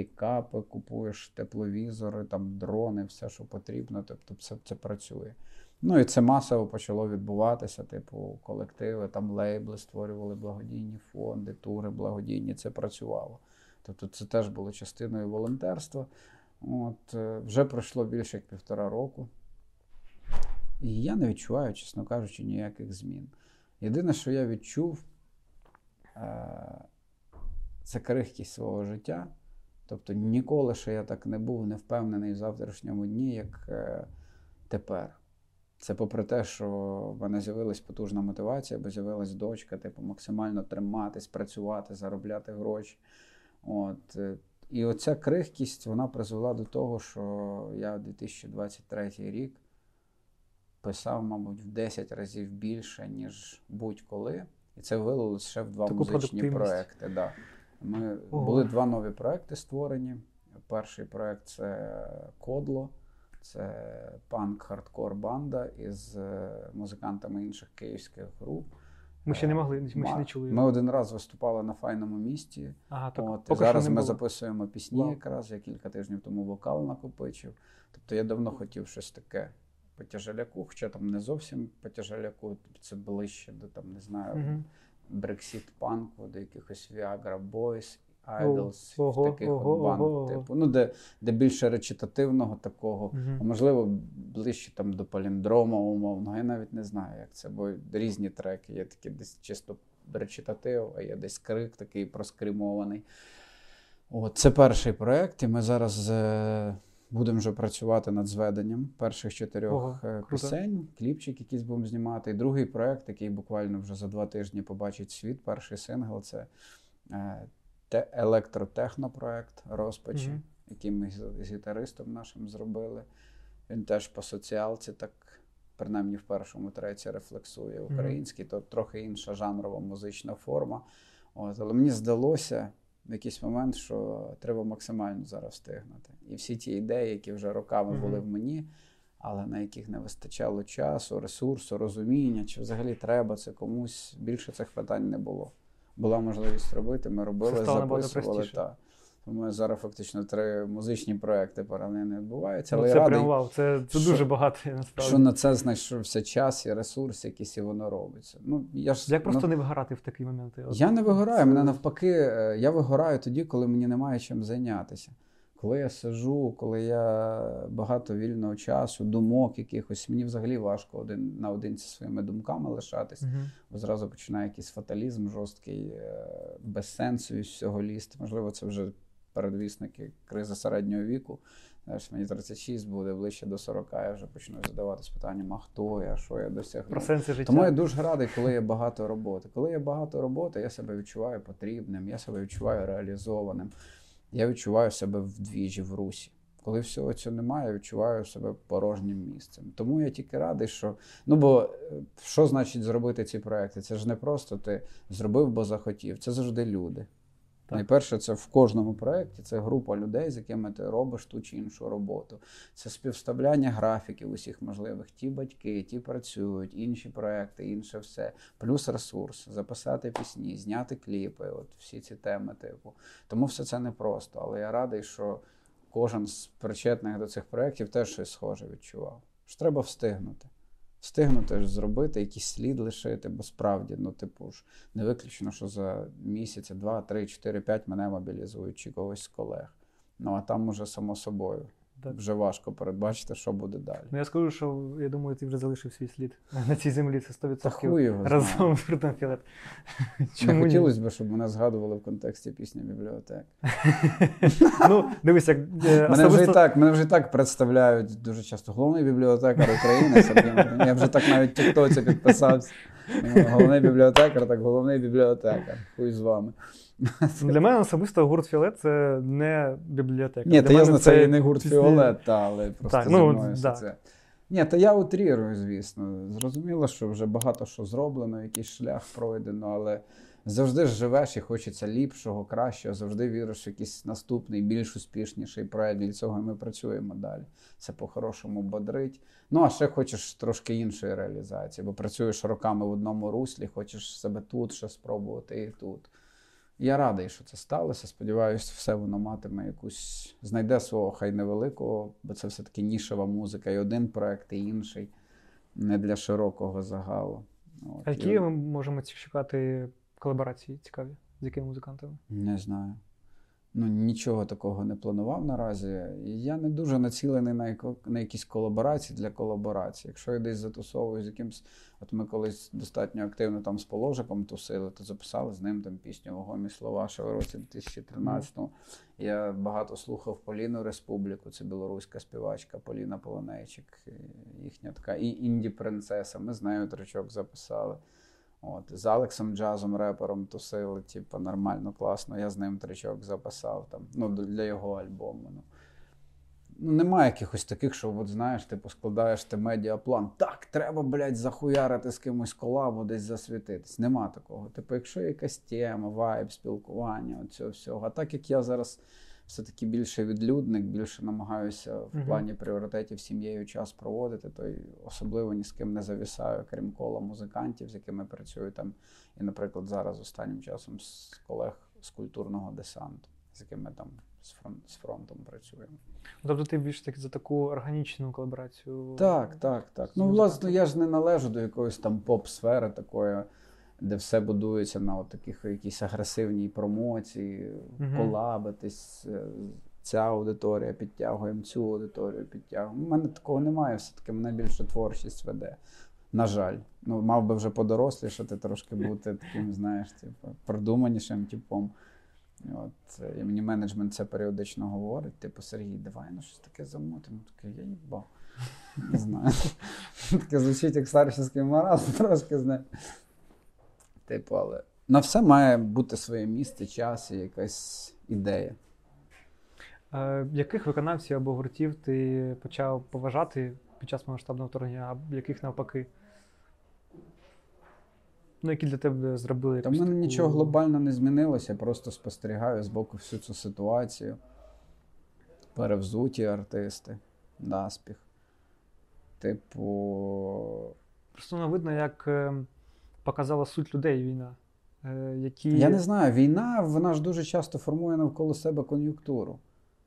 пікапи, купуєш тепловізори, там дрони, все, що потрібно. Тобто це, це працює. Ну і це масово почало відбуватися. Типу, колективи, там лейбли створювали благодійні фонди, тури благодійні. Це працювало. Тобто це теж було частиною волонтерства. От, е, вже пройшло більше як півтора року. І я не відчуваю, чесно кажучи, ніяких змін. Єдине, що я відчув, е, це крихкість свого життя. Тобто ніколи ще я так не був не впевнений в завтрашньому дні, як е, тепер. Це попри те, що в мене з'явилась потужна мотивація, бо з'явилась дочка, типу, максимально триматись, працювати, заробляти гроші. От. е, І оця крихкість вона призвела до того, що я 2023 рік писав, мабуть, в 10 разів більше, ніж будь-коли. І це вилилось ще в два Таку музичні проекти. Да. Ми, Ого. були два нові проекти створені. Перший проект це Кодло. Це панк-хардкор банда із е, музикантами інших київських груп. Ми ще не могли, ми ще не чули. Ми один раз виступали на файному місті. Ага, так, От, і зараз що не ми було. записуємо пісні Вау. якраз. Я кілька тижнів тому вокал накопичив. Тобто я давно хотів щось таке по тяжеляку, хоча там не зовсім по тяжеляку, це ближче до там, не знаю, Мгм. Брексіт панку, до якихось Viagra Boys, Idols, ого, таких ого, от банд, ого, типу, ну, де, де більше речитативного такого, а можливо, ближче там до паліндрома, умовно. Я навіть не знаю, як це, бо різні треки. Є такі десь чисто речитатив, а є десь крик такий проскримований. От, це перший проект, і ми зараз е, будемо вже працювати над зведенням перших чотирьох Ого, е, круто. пісень, кліпчик якийсь будемо знімати. І другий проект, який буквально вже за два тижні побачить світ, перший сингл це е, те, електротехнопроект розпачі, Мгм. який ми з, з гітаристом нашим зробили. Він теж по соціалці, так принаймні в першому треці рефлексує український, то трохи інша жанрова музична форма. От, але мені здалося в якийсь момент, що треба максимально зараз встигнути. І всі ті ідеї, які вже роками були в мені, але на яких не вистачало часу, ресурсу, розуміння, чи взагалі треба це комусь, більше цих питань не було. Була можливість робити, ми робили, записували. простіше. Та. Тому зараз фактично три музичні проекти паралельно відбуваються. Ну, Але це я радий, прям вау, це, це що- дуже багато насправді. що на це знайшовся час і ресурс, якийсь і воно робиться. Ну, я ж, Як просто ну, не вигорати в такі моменти? Я не вигораю, це- мене навпаки, е, я вигораю тоді, коли мені немає чим зайнятися. Коли я сижу, коли я багато вільного часу, думок якихось, мені взагалі важко один наодинці зі своїми думками лишатись, Мгм. бо зразу починає якийсь фаталізм жорсткий, е, безсенсовість всього лізти. Можливо, це вже передвісники кризи середнього віку. Знаєш, мені 36 буде ближче до 40, я вже почну задаватись питанням, а хто я, що я досягну. Про сенси життя. Тому я дуже радий, коли є багато роботи. Коли є багато роботи, я себе відчуваю потрібним, я себе відчуваю реалізованим. Я відчуваю себе в двіжі, в русі. Коли всього цього немає, я відчуваю себе порожнім місцем. Тому я тільки радий, що. Ну бо е, що значить зробити ці проекти? Це ж не просто ти зробив, бо захотів. Це завжди люди. Так. Найперше, це в кожному проєкті це група людей, з якими ти робиш ту чи іншу роботу. Це співставляння графіків усіх можливих. Ті батьки, ті працюють, інші проекти, інше все. Плюс ресурс, записати пісні, зняти кліпи, от всі ці теми, типу. Тому все це непросто. Але я радий, що кожен з причетних до цих проєктів теж щось схоже відчував. Що треба встигнути. Встигнути ж зробити, якийсь слід лишити, бо справді, ну, типу ж, не виключно, що за місяці, два, три, чотири, п'ять мене мобілізують чи когось з колег. Ну а там уже само собою. Так. Вже важко передбачити, що буде далі. Ну я скажу, що я думаю, ти вже залишив свій слід на цій землі. Це 100% Та хуй його разом з Фритом Філет. Не хотілося б, щоб мене згадували в контексті пісні бібліотек. Ну, дивись, як е, Мене вже, і так, мене вже і так представляють дуже часто головний бібліотекар України Я вже так навіть Тіктоці підписався. Ну, Головний бібліотекар, так головний бібліотекар. Хуй з вами. Для мене особисто гурт Фіолет це не бібліотека. Ні, Для та я знаю, це і не гурт Фіолет, та, але просто Так, зі ну, мною да. це. Ні, то я утрірую, звісно. Зрозуміло, що вже багато що зроблено, якийсь шлях пройдено, але завжди ж живеш і хочеться ліпшого, кращого, завжди віриш в якийсь наступний, більш успішніший проект. Для цього ми працюємо далі. Це по-хорошому бодрить. Ну, а ще хочеш трошки іншої реалізації, бо працюєш роками в одному руслі, хочеш себе тут ще спробувати і тут. Я радий, що це сталося. Сподіваюся, все воно матиме якусь, знайде свого хай невеликого, бо це все-таки нішева музика, і один проект, і інший, не для широкого загалу. От, А і- які ми можемо шукати колаборації цікаві? З якими музикантами? Не знаю. Ну, нічого такого не планував наразі. Я не дуже націлений на, яко- на якісь колаборації для колаборації. Якщо я десь затусовую з якимсь. От ми колись достатньо активно там з положиком тусили, то записали з ним там пісню Вагомі слова ще в році 2013-му. Я багато слухав Поліну Республіку, це білоруська співачка Поліна Полонейчик, їхня така і інді-принцеса. Ми з нею тричок записали. От, з Алексом Джазом, репером тусили, типу, нормально, класно. Я з ним тричок записав там, ну, для його альбому. Ну. Ну, немає якихось таких, що, от, знаєш, типу, складаєш ти медіаплан. Так, треба, блядь, захуярити з кимось колабу, десь засвітитись. Нема такого. Типу, якщо якась тема, вайб, спілкування, от цього всього. А так як я зараз все-таки більше відлюдник, більше намагаюся в Мгм. плані пріоритетів сім'єю час проводити, то й особливо ні з ким не завісаю, крім кола музикантів, з якими працюю там. І, наприклад, зараз останнім часом з колег з культурного десанту, з якими там з, фронт, з фронтом працюємо. Тобто ти більш так за таку органічну колаборацію. Так, так, так. Ну, власне, я ж не належу до якоїсь там поп-сфери такої, де все будується на от таких якійсь агресивній промоції, Мгм. колабитись. е, Ця аудиторія підтягуємо, цю аудиторію підтягуємо. У мене такого немає, все-таки мене більше творчість веде. На жаль, ну мав би вже подорослішати, трошки бути таким, знаєш, типу, продуманішим типом. От, е, і мені менеджмент це періодично говорить: типу, Сергій, давай ну щось таке замутимо. Таке, я їбав. Не знаю. Таке звучить як старшинський маразм, трошки знаю. Типу, але на все має бути своє місце, час і якась ідея. Е, яких виконавців або гуртів ти почав поважати під час масштабного вторгнення, а яких навпаки? Ну, які для тебе зробили Та в мене таку- нічого глобально не змінилося, я просто спостерігаю з боку всю цю ситуацію. Перевзуті артисти, наспіх. Типу. Просто воно видно, як е, показала суть людей війна. Е, які... Я не знаю, війна вона ж дуже часто формує навколо себе кон'юнктуру.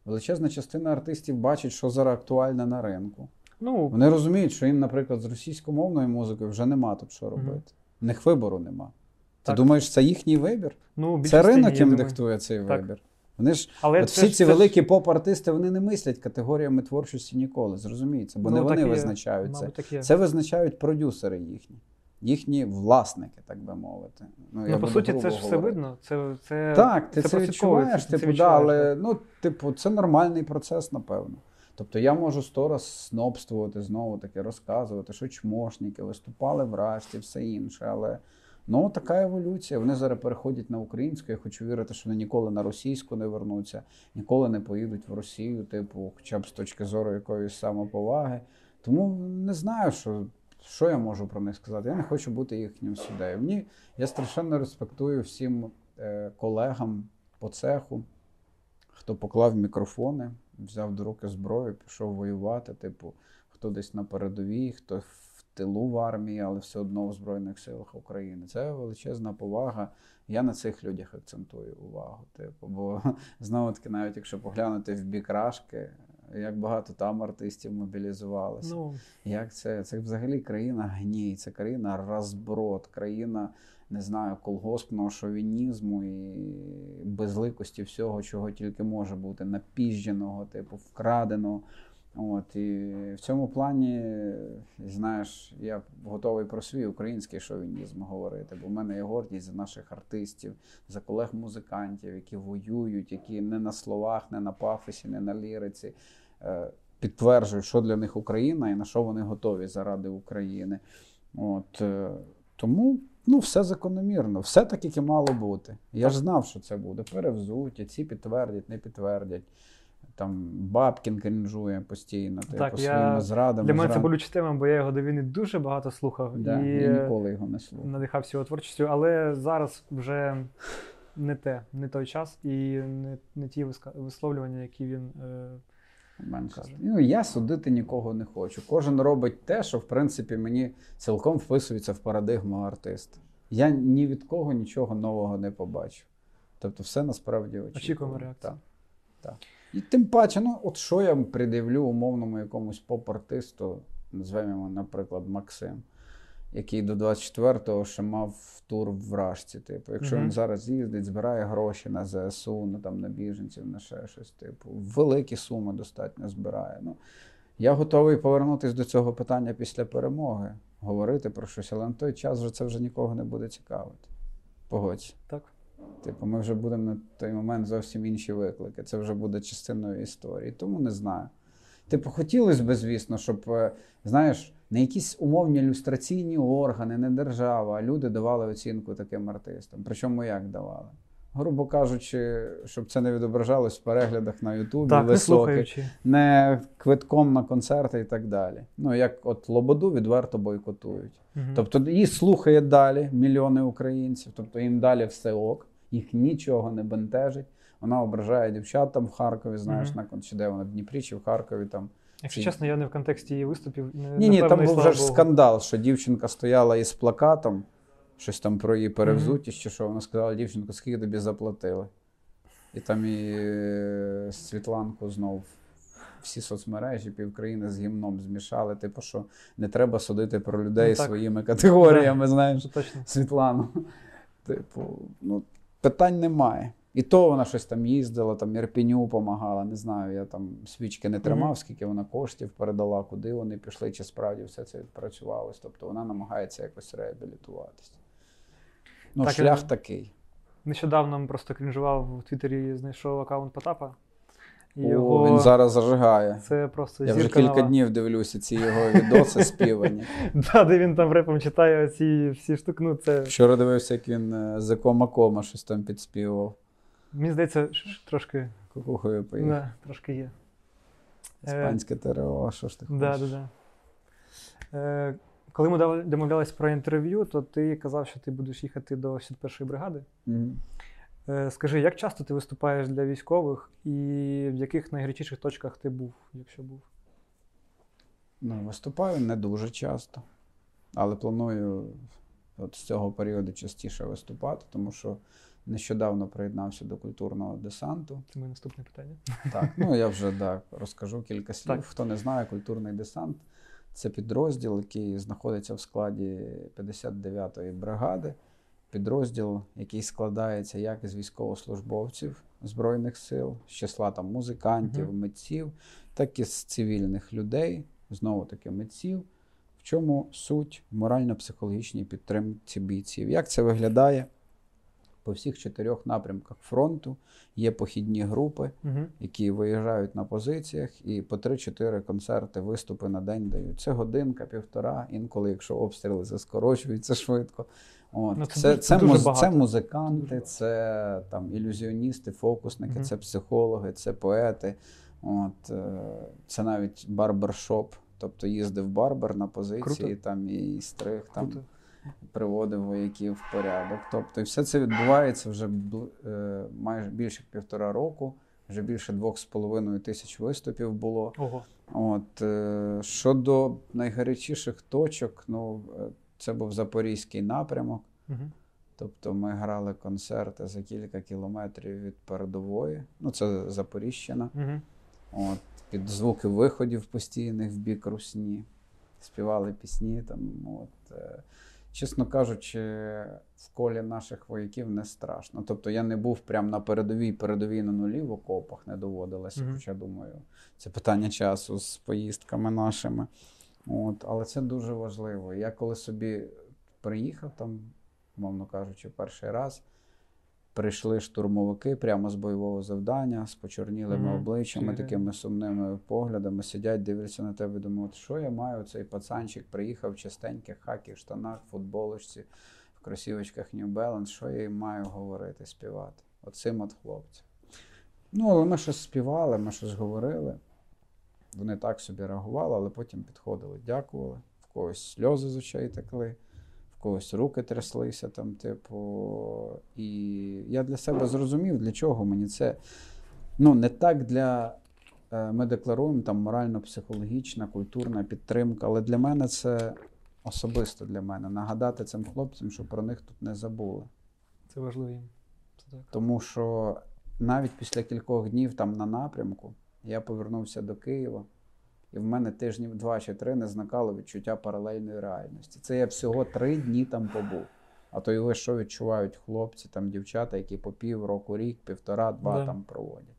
Величезна частина артистів бачить, що зараз актуальне на ринку. Ну, Вони розуміють, що їм, наприклад, з російськомовною музикою вже нема тут що робити. В них вибору нема. Ти Так. думаєш, це їхній вибір? ну, Це ринок їм диктує цей Так. вибір. Вони ж Але От це всі ж- ці це ж- великі поп-артисти вони не мислять категоріями творчості ніколи. Зрозумієте, бо Ну, не вони є. визначають це. Мабуть. Це визначають продюсери їхні, їхні власники, так би мовити. я Ну, по суті, це ж все видно. Це, це, Так, ти це, прослідковується, відчуваєш, ти це типу, да, відчуваєш, але ну, типу, це нормальний процес, напевно. Тобто я можу сто раз снобствувати, знову таки розказувати, що чмошники виступали в Рашті, все інше. Але ну така еволюція. Вони зараз переходять на українську. Я хочу вірити, що вони ніколи на російську не вернуться, ніколи не поїдуть в Росію, типу, хоча б з точки зору якоїсь самоповаги. Тому не знаю, що. Що я можу про них сказати? Я не хочу бути їхнім суддею. Мені я страшенно респектую всім е, колегам по цеху, хто поклав мікрофони, взяв до руки зброю, пішов воювати. Типу, хто десь на передовій, хто в тилу в армії, але все одно в Збройних силах України. Це величезна повага. Я на цих людях акцентую увагу. Типу, бо знову таки, навіть якщо поглянути в бік Рашки, як багато там артистів мобілізувалося. Ну, Як це? Це взагалі країна гній, це країна розброд, країна, не знаю, колгоспного шовінізму і безликості всього, чого тільки може бути, напіждженого, типу, вкраденого. От, і в цьому плані, знаєш, я готовий про свій український шовінізм говорити, бо в мене є гордість за наших артистів, за колег-музикантів, які воюють, які не на словах, не на пафосі, не на ліриці підтверджують, що для них Україна і на що вони готові заради України. От, е, тому ну, все закономірно, все так, як і мало бути. Я ж знав, що це буде. Перевзуття, ці підтвердять, не підтвердять. Там Бабкін крінжує постійно, типу, Так, я- своїми зрадами. для мене це зрад- болюча тема, бо я його до війни дуже багато слухав Да, і я ніколи його не слухав. надихався його творчістю, але зараз вже не те, не той час і не, не ті висловлювання, які він. Е, Менше. каже. Ну, я судити нікого не хочу. Кожен робить те, що в принципі мені цілком вписується в парадигму артиста. Я ні від кого нічого нового не побачу. Тобто, все насправді очікуємо. Очікуємо реакцію. Так. І тим паче, ну, от що я придивлю умовному якомусь поп-артисту, назвемо наприклад, Максим, який до 24-го ще мав тур в Рашці. Типу, якщо він зараз їздить, збирає гроші на ЗСУ, ну там на біженців, на ще щось, типу, великі суми достатньо збирає. Ну, я готовий повернутися до цього питання після перемоги, говорити про щось, але на той час вже це вже нікого не буде цікавити. Погодься. так. Типу, ми вже будемо на той момент зовсім інші виклики. Це вже буде частиною історії. Тому не знаю. Типу, хотілося б, звісно, щоб, е, знаєш, не якісь умовні ілюстраційні органи, не держава, а люди давали оцінку таким артистам. Причому як давали? Грубо кажучи, щоб це не відображалось в переглядах на Ютубі, Так, не високих, не квитком на концерти і так далі. Ну, як от Лободу відверто бойкотують. Мгм. Тобто її слухає далі мільйони українців, тобто їм далі все ок, їх нічого не бентежить. Вона ображає дівчат там в Харкові, знаєш, Мгм. на кон- чи де вона в Дніпрі, чи в Харкові там. Якщо Ці- чесно, я не в контексті її виступів. не- Ні, ні, там був вже ж скандал, що дівчинка стояла із плакатом, щось там про її перевзутість, чи що вона сказала, дівчинку, скільки тобі заплатили? І там і е, Світланку знов всі соцмережі, півкраїни з гімном змішали. Типу, що не треба судити про людей Ну, своїми категоріями, знаєш. Точно. Світлану. Типу, ну, питань немає. І то вона щось там їздила, там Ірпіню допомагала. Не знаю, я там свічки не тримав, скільки вона коштів передала, куди вони пішли, чи справді все це відпрацювалось. Тобто вона намагається якось реабілітуватися. Ну, Так, шлях такий. Нещодавно просто крінжував в Твіттері, знайшов аккаунт Потапа. І О, він зараз зажигає. Це просто Я вже кілька нова. днів дивлюся ці його відоси співані. Да, де він там репом читає ці всі штуки. Ну, це, Вчора дивився, як він е, за кома кома щось там підспівував. Мені здається, трошки, Кукухою поїхав. да, трошки є. Е, Іспанське ТРО, що ж ти хочеш? Да, да, да. Е, коли ми домовлялись про інтерв'ю, то ти казав, що ти будеш їхати до 61-ї бригади. Мгм. Е, скажи, як часто ти виступаєш для військових і в яких найгарячіших точках ти був, якщо був? Ну, виступаю не дуже часто, але планую от з цього періоду частіше виступати, тому що нещодавно приєднався до культурного десанту. Це моє наступне питання. Так, ну я вже так розкажу кілька слів. Так. Хто не знає, культурний десант це підрозділ, який знаходиться в складі 59-ї бригади. Підрозділ, який складається як із військовослужбовців Збройних сил, з числа там музикантів, Мгм. митців, так і з цивільних людей, знову таки митців. В чому суть морально-психологічній підтримці бійців? Як це виглядає? По всіх чотирьох напрямках фронту є похідні групи, Угу. які виїжджають на позиціях і по 3-4 концерти, виступи на день дають. Це годинка, півтора, інколи, якщо обстріли заскорочуються швидко. От. Ну, це це, це, це муз- це музиканти, це там ілюзіоністи, фокусники, Мгм. це психологи, це поети. От, е, це навіть барбершоп. Тобто їздив барбер на позиції, Круто. там і стриг, там Круто. Приводив вояків в порядок. Тобто, і все це відбувається вже е, майже більше півтора року. Вже більше двох з половиною тисяч виступів було. Ого. От, е, щодо найгарячіших точок, ну, е, це був запорізький напрямок. Угу. Тобто ми грали концерти за кілька кілометрів від передової. Ну, це Запоріжжяна. Угу. От, під звуки виходів постійних в бік русні. Співали пісні. Там, от, е, чесно кажучи, в колі наших вояків не страшно. Тобто я не був прямо на передовій, передовій на нулі в окопах, не доводилося, Мгм. хоча думаю, це питання часу з поїздками нашими. От, але це дуже важливо. Я коли собі приїхав там, мовно кажучи, перший раз. Прийшли штурмовики прямо з бойового завдання, з почорнілими Мгм. обличчями, такими сумними поглядами, сидять, дивляться на тебе, думають, що я маю? Цей пацанчик приїхав в чистеньких хаків, штанах, футболочці, в кросівочках New Balance, що я їм маю говорити, співати? Оцим от хлопцям. Ну, але ми щось співали, ми щось говорили. Вони так собі реагували, але потім підходили, дякували. В когось сльози з очей текли, когось руки тряслися там, типу. І я для себе зрозумів, для чого мені це. Ну, не так для. е, Ми декларуємо там морально-психологічна, культурна підтримка, але для мене це особисто для мене. Нагадати цим хлопцям, що про них тут не забули. Це важливо їм. Це так. Тому що навіть після кількох днів там на напрямку я повернувся до Києва, і в мене тижнів два чи три не зникало відчуття паралельної реальності. Це я всього три дні там побув. А то і ви що відчувають хлопці, там дівчата, які по пів року, рік, півтора, два Да. там проводять.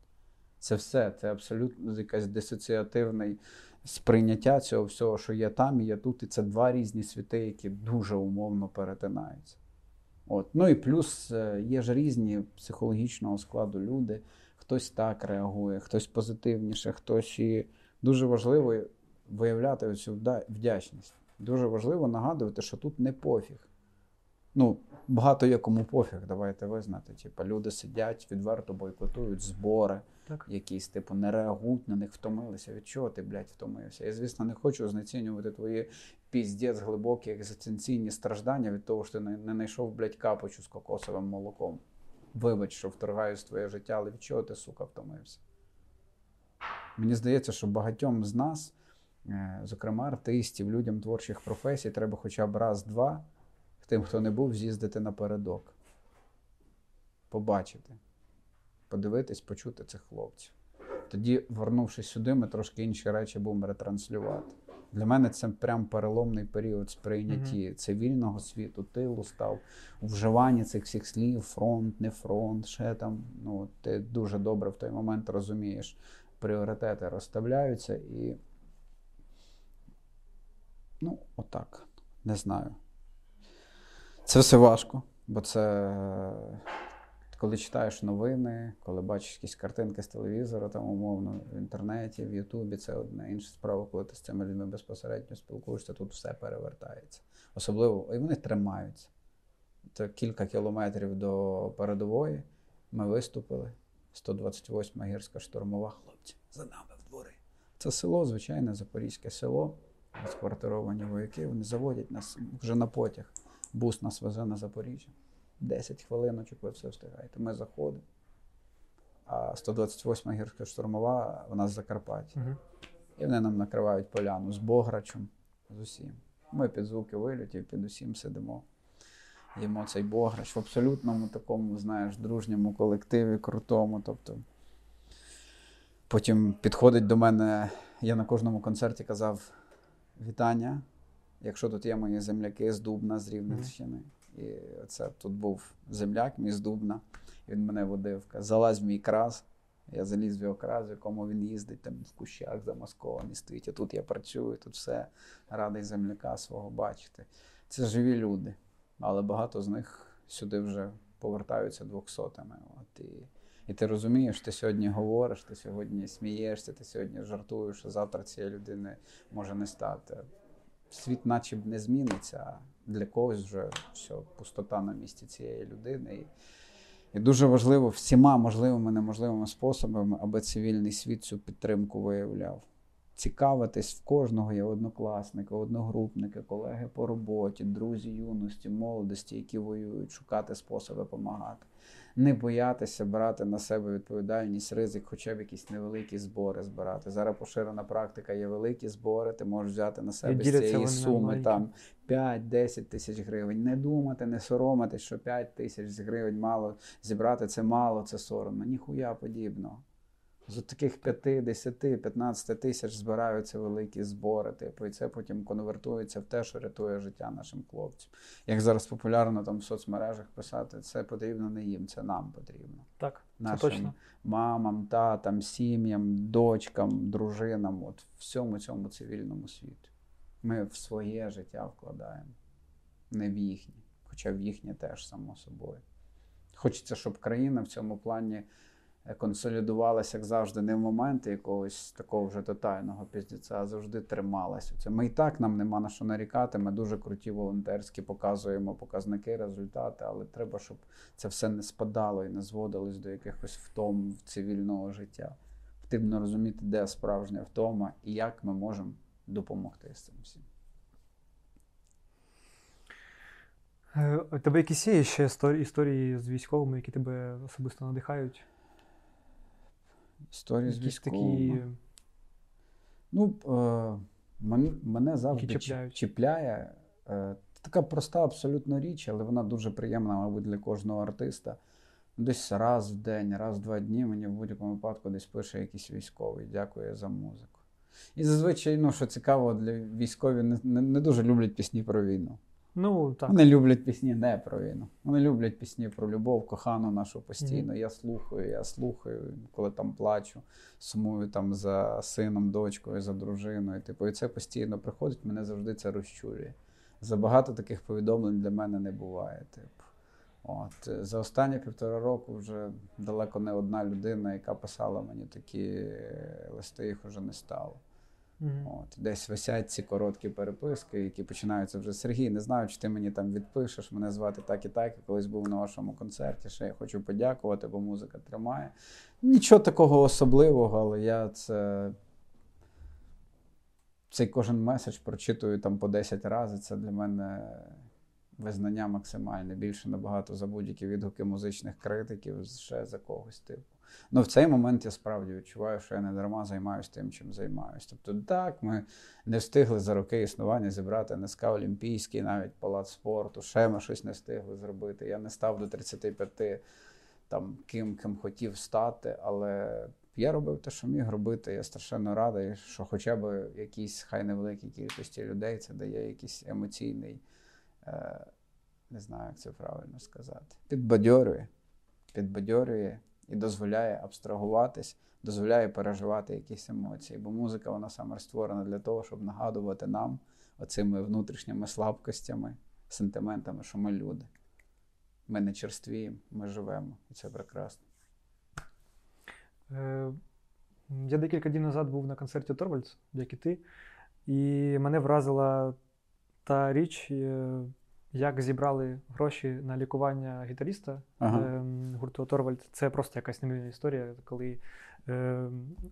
Це все, це абсолютно якась дисоціативне сприйняття цього всього, що є там і є тут. І це два різні світи, які дуже умовно перетинаються. От. Ну і плюс е, є ж різні психологічного складу люди. Хтось так реагує, хтось позитивніше, хтось і дуже важливо виявляти цю вдячність. Дуже важливо нагадувати, що тут не пофіг. Ну, багато є кому пофіг, давайте визнати. Типа люди сидять, відверто бойкотують збори, Так. якісь, типу, не реагують на них, втомилися. Від чого ти, блядь, втомився? Я, звісно, не хочу знецінювати твої піздець глибокі екзистенційні страждання від того, що ти не, не знайшов, блядь, капочу з кокосовим молоком. Вибач, що вторгаюсь в твоє життя, але від чого ти, сука, втомився? Мені здається, що багатьом з нас, е, зокрема артистів, людям творчих професій, треба хоча б раз-два, тим, хто не був, з'їздити напередок. Побачити, подивитись, почути цих хлопців. Тоді, вернувшись сюди, ми трошки інші речі будемо ретранслювати. Для мене це прям переломний період сприйнятті цивільного світу, тилу став у вживанні цих всіх слів, фронт, не фронт, ще там. Ну, ти дуже добре в той момент розумієш, пріоритети розставляються і. Ну, отак. Не знаю. Це все важко, бо це коли читаєш новини, коли бачиш якісь картинки з телевізора, там умовно в інтернеті, в Ютубі, це одна інша справа, коли ти з цими людьми безпосередньо спілкуєшся, тут все перевертається. Особливо, і вони тримаються. Це кілька кілометрів до передової. Ми виступили. 128-ма гірська штурмова хлопці за нами в двори. Це село, звичайне запорізьке село, розквартировані вояки. Вони заводять нас вже на потяг. Бус нас везе на Запоріжжя. 10 хвилиночок ви все встигаєте. Ми заходимо. А 128-ма гірська штурмова, вона з Закарпаття. Угу. І вони нам накривають поляну з Бограчем, з усім. Ми під звуки вильотів, під усім сидимо. Їмо цей Бограч в абсолютному такому, знаєш, дружньому колективі, крутому. Тобто, потім підходить до мене, я на кожному концерті казав вітання, якщо тут є мої земляки з Дубна, з Рівненщини. І це тут був земляк мій з Дубна. Він мене водив, залазь в мій крас. Я заліз в його крас, в якому він їздить, там в кущах замаскований стоїть. А тут я працюю, тут все радий земляка свого бачити. Це живі люди, але багато з них сюди вже повертаються двохсотими. От і, і ти розумієш, ти сьогодні говориш, ти сьогодні смієшся, ти сьогодні жартуєш, а завтра цієї людини може не стати. Світ наче б не зміниться, а для когось вже все, пустота на місці цієї людини. І, і дуже важливо всіма можливими неможливими способами, аби цивільний світ цю підтримку виявляв. Цікавитись в кожного є однокласника, одногрупника, колеги по роботі, друзі юності, молодості, які воюють, шукати способи допомагати. Не боятися брати на себе відповідальність, ризик, хоча б якісь невеликі збори збирати. Зараз поширена практика є великі збори, ти можеш взяти на себе з цієї суми там 5-10 тисяч гривень. Не думати, не соромитись, що 5 тисяч гривень мало зібрати, це мало, це соромно. Ніхуя подібного. З таких 5, 10, 15 тисяч збираються великі збори, типу, і це потім конвертується в те, що рятує життя нашим хлопцям. Як зараз популярно там в соцмережах писати, це потрібно не їм, це нам потрібно. Так, це Нашим точно. мамам, татам, сім'ям, дочкам, дружинам, от всьому цьому цивільному світу. Ми в своє життя вкладаємо, не в їхнє, хоча в їхнє теж само собою. Хочеться, щоб країна в цьому плані консолідувалася, як завжди, не в моменти якогось такого вже тотального піздіця, а завжди трималася. Це ми і так нам нема на що нарікати. Ми дуже круті волонтерські показуємо показники, результати, але треба, щоб це все не спадало і не зводилось до якихось втом цивільного життя. Потрібно розуміти, де справжня втома і як ми можемо допомогти з цим всім. Е, У тебе якісь є ще історії з військовими, які тебе особисто надихають? Історії з військовими. такі. Ну, е, мене завжди чіпляє. Е, така проста абсолютно річ, але вона дуже приємна, мабуть, для кожного артиста. Десь раз в день, раз в два дні мені в будь-якому випадку десь пише якийсь військовий. Дякую за музику. І зазвичай, ну, що цікаво, для військові не, не, не дуже люблять пісні про війну. Ну, так. Вони люблять пісні не про війну. Вони люблять пісні про любов, кохану нашу постійно. Я слухаю, я слухаю, коли там плачу, сумую там за сином, дочкою, за дружиною. Типу, і це постійно приходить, мене завжди це розчулює. Забагато таких повідомлень для мене не буває. Типу. От. За останні півтора року вже далеко не одна людина, яка писала мені такі листи, їх вже не стало. Мгм. От, десь висять ці короткі переписки, які починаються вже Сергій, не знаю, чи ти мені там відпишеш. Мене звати так і так. Я колись був на вашому концерті. Ще я хочу подякувати, бо музика тримає. Нічого такого особливого, але я це. Цей кожен меседж прочитую там по 10 разів. Це для мене визнання максимальне. Більше набагато за будь-які відгуки музичних критиків, ще за когось типу. Ну, в цей момент я справді відчуваю, що я не дарма займаюся тим, чим займаюся. Тобто, так, ми не встигли за роки існування зібрати НСК Олімпійський, навіть палац спорту, ще ми щось не встигли зробити. Я не став до 35 там ким, ким хотів стати, але я робив те, що міг робити. Я страшенно радий, що хоча б якійсь хай невеликій кількості людей це дає якийсь емоційний, не знаю, як це правильно сказати. Підбадьорює, підбадьорює і дозволяє абстрагуватись, дозволяє переживати якісь емоції. Бо музика вона саме створена для того, щоб нагадувати нам оцими внутрішніми слабкостями, сентиментами, що ми люди. Ми не черствіємо, ми живемо, і це прекрасно. Е, Я декілька днів назад був на концерті Торвальдс, як і ти, і мене вразила та річ, е, як зібрали гроші на лікування гітаріста Ага. е, гурту Торвальд. Це просто якась неймовірна історія, коли е,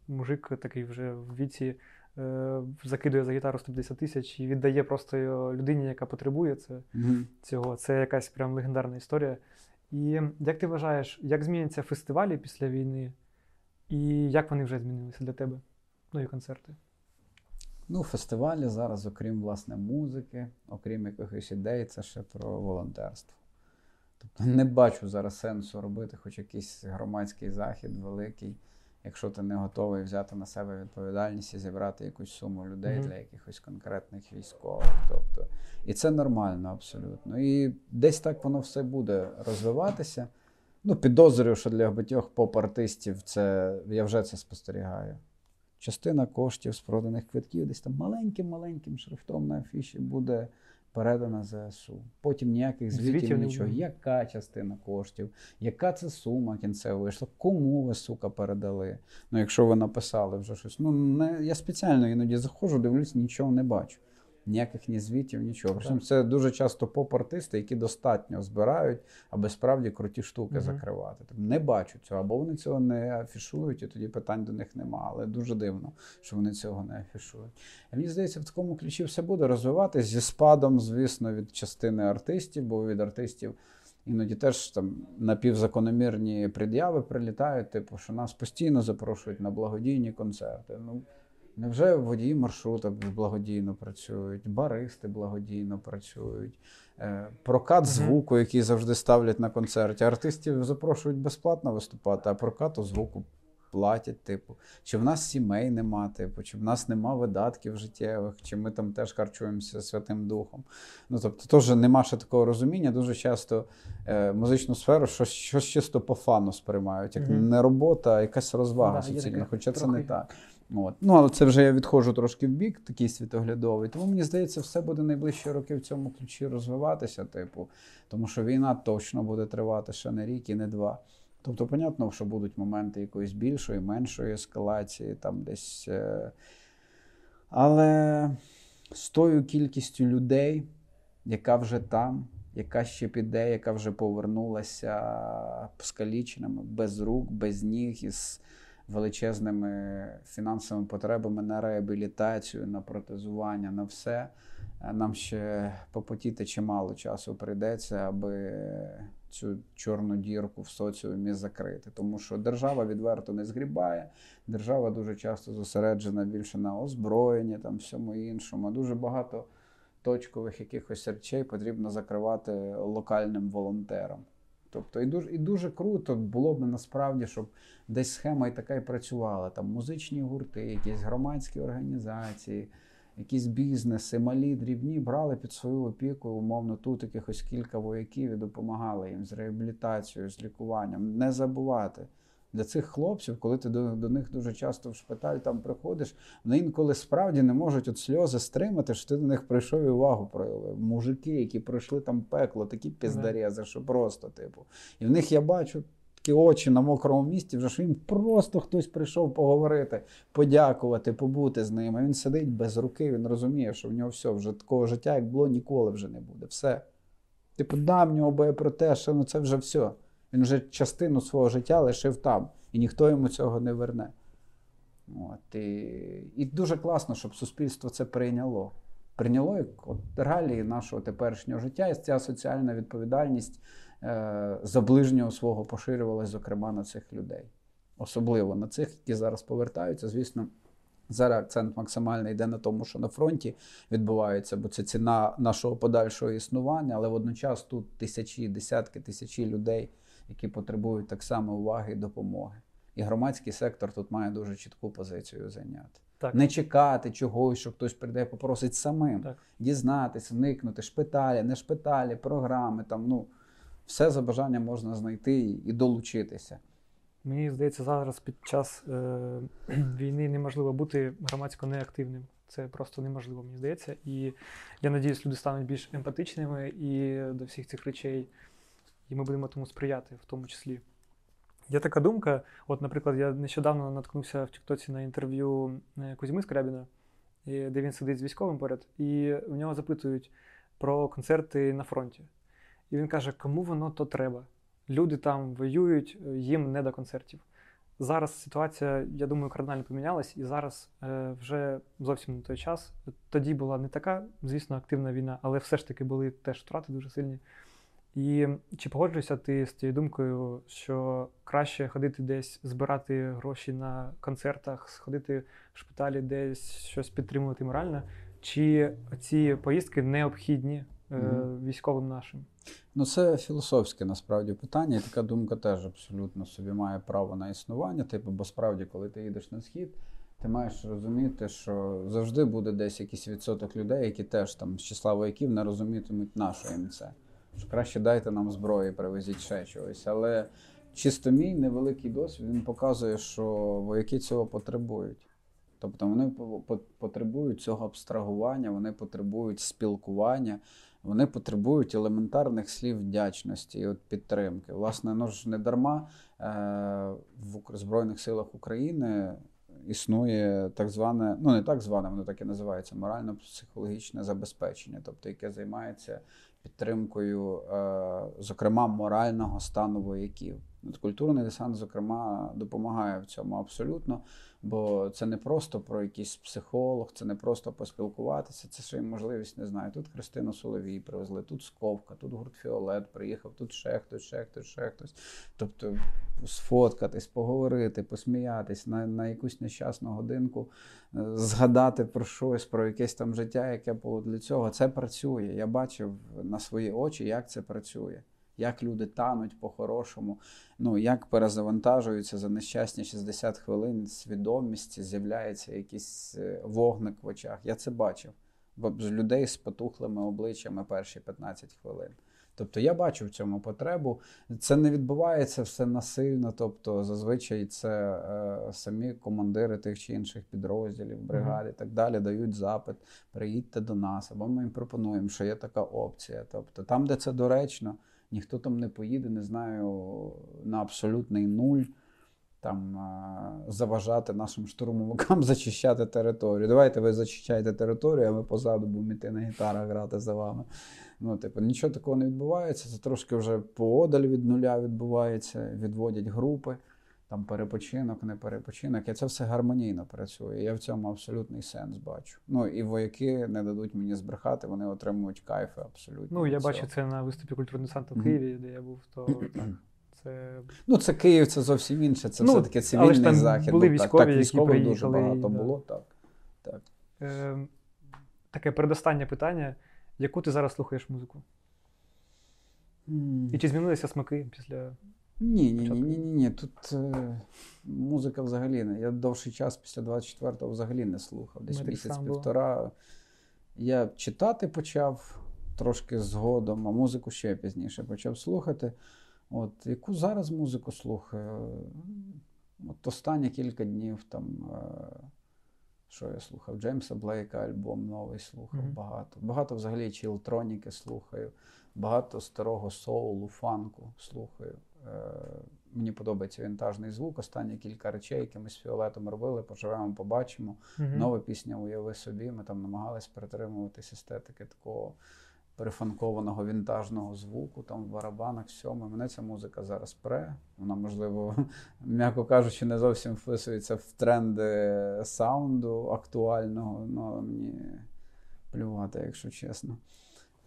мужик такий вже в віці е, закидує за гітару 150 тисяч і віддає просто людині, яка потребує це Угу. цього. Це якась прям легендарна історія. І як ти вважаєш, як зміняться фестивалі після війни, і як вони вже змінилися для тебе? Ну і концерти. Ну, фестивалі зараз, окрім власне музики, окрім якихось ідей, це ще про волонтерство. Тобто не бачу зараз сенсу робити хоч якийсь громадський захід великий, якщо ти не готовий взяти на себе відповідальність і зібрати якусь суму людей Мгм. для якихось конкретних військових. Тобто, і це нормально абсолютно. І десь так воно все буде розвиватися. Ну, підозрюю, що для багатьох поп-артистів це я вже це спостерігаю. Частина коштів з проданих квитків десь там маленьким-маленьким шрифтом на афіші буде передана ЗСУ. Потім ніяких звітів, Звітів нічого. Яка частина коштів, яка це сума кінцева вийшла, кому ви, сука, передали? Ну, якщо ви написали вже щось. Ну, не, я спеціально іноді заходжу, дивлюсь, нічого не бачу. Ніяких ні звітів, нічого. Причому це дуже часто поп-артисти, які достатньо збирають, аби справді круті штуки Мгм. закривати. Тобто не бачу цього, або вони цього не афішують, і тоді питань до них нема. Але дуже дивно, що вони цього не афішують. І мені здається, в такому ключі все буде розвиватись зі спадом, звісно, від частини артистів, бо від артистів Іноді теж там напівзакономірні пред'яви прилітають, типу, що нас постійно запрошують на благодійні концерти. Ну, Невже водії маршруток благодійно працюють, баристи благодійно працюють, е, прокат звуку, який завжди ставлять на концерті. Артистів запрошують безплатно виступати, а прокату звуку платять, типу, чи в нас сімей нема, типу, чи в нас нема видатків життєвих, чи ми там теж харчуємося Святим Духом. Ну тобто, теж нема ще такого розуміння. Дуже часто е, музичну сферу щось, щось чисто по фану сприймають, як Мгм. не робота, а якась розвага Да, суцільна, хоча це не так. От. Ну, але це вже я відходжу трошки в бік, такий світоглядовий. Тому мені здається, все буде найближчі роки в цьому ключі розвиватися, типу, тому що війна точно буде тривати ще не рік і не два. Тобто, понятно, що будуть моменти якоїсь більшої, меншої ескалації, там десь. Е... Але з тою кількістю людей, яка вже там, яка ще піде, яка вже повернулася скаліченими, без рук, без ніг, із величезними фінансовими потребами на реабілітацію, на протезування, на все. Е, Нам ще попотіти чимало часу прийдеться, аби цю чорну дірку в соціумі закрити. Тому що держава відверто не згрібає. Держава дуже часто зосереджена більше на озброєнні, там всьому іншому. Дуже багато точкових якихось речей потрібно закривати локальним волонтерам. Тобто, і дуже, і дуже круто було б насправді, щоб десь схема і така і працювала. Там музичні гурти, якісь громадські організації, якісь бізнеси, малі, дрібні, брали під свою опіку, умовно, тут якихось кілька вояків і допомагали їм з реабілітацією, з лікуванням. Не забувати. Для цих хлопців, коли ти до, до них дуже часто в шпиталь там приходиш, вони інколи справді не можуть от сльози стримати, що ти до них прийшов і увагу проявив. Мужики, які пройшли там пекло, такі піздарези, що просто, типу. І в них я бачу такі очі на мокрому місці, вже що їм просто хтось прийшов поговорити, подякувати, побути з ним. А він сидить без руки, він розуміє, що в нього все, вже такого життя, як було, ніколи вже не буде. Все. Типу, да, в нього боєпротеж, що ну це вже все. Він вже частину свого життя лишив там, і ніхто йому цього не верне. От, і, і дуже класно, щоб суспільство це прийняло. Прийняло як от, реалії нашого теперішнього життя, і ця соціальна відповідальність за ближнього свого поширювалася, зокрема, на цих людей. Особливо на цих, які зараз повертаються. Звісно, зараз акцент максимально йде на тому, що на фронті відбувається, бо це ціна нашого подальшого існування, але водночас тут тисячі, десятки тисячі людей, які потребують так само уваги і допомоги. І громадський сектор тут має дуже чітку позицію зайняти. Так. Не чекати чогось, що хтось прийде попросить самим. Так. Дізнатися, вникнути, шпиталі, не шпиталі, програми. Там, ну, все за бажанням можна знайти і, і долучитися. Мені здається, зараз під час е, війни неможливо бути громадсько неактивним. Це просто неможливо, мені здається. І я надіюсь, люди стануть більш емпатичними і до всіх цих речей, і ми будемо тому сприяти, в тому числі. Є така думка. От, наприклад, я нещодавно наткнувся в Тіктоці на інтерв'ю е, Кузьми Скрябіна, де він сидить з військовим поряд, і в нього запитують про концерти на фронті. І він каже, кому воно то треба. Люди там воюють, е, їм не до концертів. Зараз ситуація, я думаю, кардинально помінялась, і зараз е, вже зовсім не той час. Тоді була не така, звісно, активна війна, але все ж таки були теж втрати дуже сильні. І чи погоджуєшся ти з тією думкою, що краще ходити десь, збирати гроші на концертах, сходити в шпиталі, десь щось підтримувати морально, чи ці поїздки необхідні Мгм. військовим нашим? Ну, це філософське насправді питання, і така думка теж абсолютно собі має право на існування. Типу, бо справді, коли ти їдеш на схід, ти маєш розуміти, що завжди буде десь якийсь відсоток людей, які теж там з числа вояків не розумітимуть, на що їм це. Що краще дайте нам зброї, привезіть ще чогось. Але чисто мій невеликий досвід він показує, що вояки цього потребують. Тобто вони по- по- потребують цього абстрагування, вони потребують спілкування, вони потребують елементарних слів вдячності і от підтримки. Власне, ну ж не дарма е, в Збройних силах України існує так зване, ну не так зване, воно так і називається морально-психологічне забезпечення, тобто яке займається підтримкою, е, зокрема, морального стану вояків. Культурний десант, зокрема, допомагає в цьому абсолютно, бо це не просто про якийсь психолог, це не просто поспілкуватися, це й можливість, не знаю. Тут Христину Соловій привезли, тут Сковка, тут гурт Фіолет приїхав, тут ще хтось, ще хтось, ще хтось. Тобто сфоткатись, поговорити, посміятись на, на якусь нещасну годинку, е, згадати про щось, про якесь там життя, яке було для цього. Це працює. Я бачив на свої очі, як це працює як люди тануть по-хорошому, ну як перезавантажуються за нещасні 60 хвилин, свідомість, з'являється якийсь е, вогник в очах. Я це бачив. Бо людей з потухлими обличчями перші 15 хвилин. Тобто я бачу в цьому потребу. Це не відбувається все насильно. Тобто, зазвичай це е, самі командири тих чи інших підрозділів, бригад і так далі дають запит, приїдьте до нас, або ми їм пропонуємо, що є така опція. Тобто, там, де це доречно ніхто там не поїде, не знаю, на абсолютний нуль там заважати нашим штурмовикам зачищати територію. Давайте ви зачищаєте територію, а ми позаду будемо йти на гітарах грати за вами. Ну, типу, нічого такого не відбувається. Це трошки вже поодаль від нуля відбувається, відводять групи там перепочинок, не перепочинок. І це все гармонійно працює. Я в цьому абсолютний сенс бачу. Ну і вояки не дадуть мені збрехати, вони отримують кайфи абсолютно. Ну я бачу це на виступі культурного десанту в Києві, де я був, то так. Це... Ну, це Київ, це зовсім інше. Це ну, все-таки цивільний там захід. Були військові, так, так військових які дуже багато да. було. Так. так. Е, Таке передостаннє питання: яку ти зараз слухаєш музику? Mm. І чи змінилися смаки після ні, ні, ні, ні, ні, ні. Тут е, музика взагалі не. Я довший час після 24-го взагалі не слухав. Десь місяць-півтора. Я читати почав трошки згодом, а музику ще пізніше почав слухати. От, Яку зараз музику слухаю? От Останні кілька днів там. Е, що я слухав? Джеймса Блейка альбом новий слухав mm-hmm. багато. Багато взагалі чілтроніки слухаю, багато старого соулу, фанку слухаю. Мені подобається вінтажний звук. Останні кілька речей, які ми з Фіолетом робили, поживемо, побачимо. Mm-hmm. Нова пісня Уяви собі. Ми там намагалися притримуватись естетики такого перефанкованого вінтажного звуку, там в барабанах, всьому. Мене ця музика зараз пре. Вона, можливо, м'яко кажучи, не зовсім вписується в тренди саунду актуального. Але мені плювати, якщо чесно.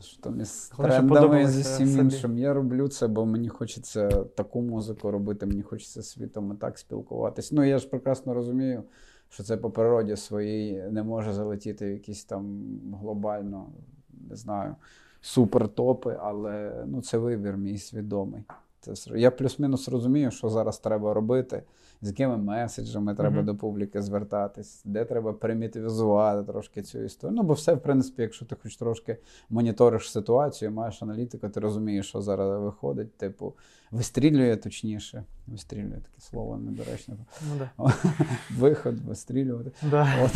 Що там із трендами з усім іншим. Я роблю це, бо мені хочеться таку музику робити, мені хочеться світом і так спілкуватись. Ну, я ж прекрасно розумію, що це по природі своїй не може залетіти в якісь там глобально, не знаю, супертопи, але ну, це вибір мій свідомий. Це, Я плюс-мінус розумію, що зараз треба робити з якими меседжами треба mm-hmm. до публіки звертатись, де треба примітивізувати трошки цю історію. Ну, бо все, в принципі, якщо ти хоч трошки моніториш ситуацію, маєш аналітику, ти розумієш, що зараз виходить, типу, вистрілює точніше. Вистрілює таке слово недоречне. Ну, да. Виход, вистрілювати. Да. От.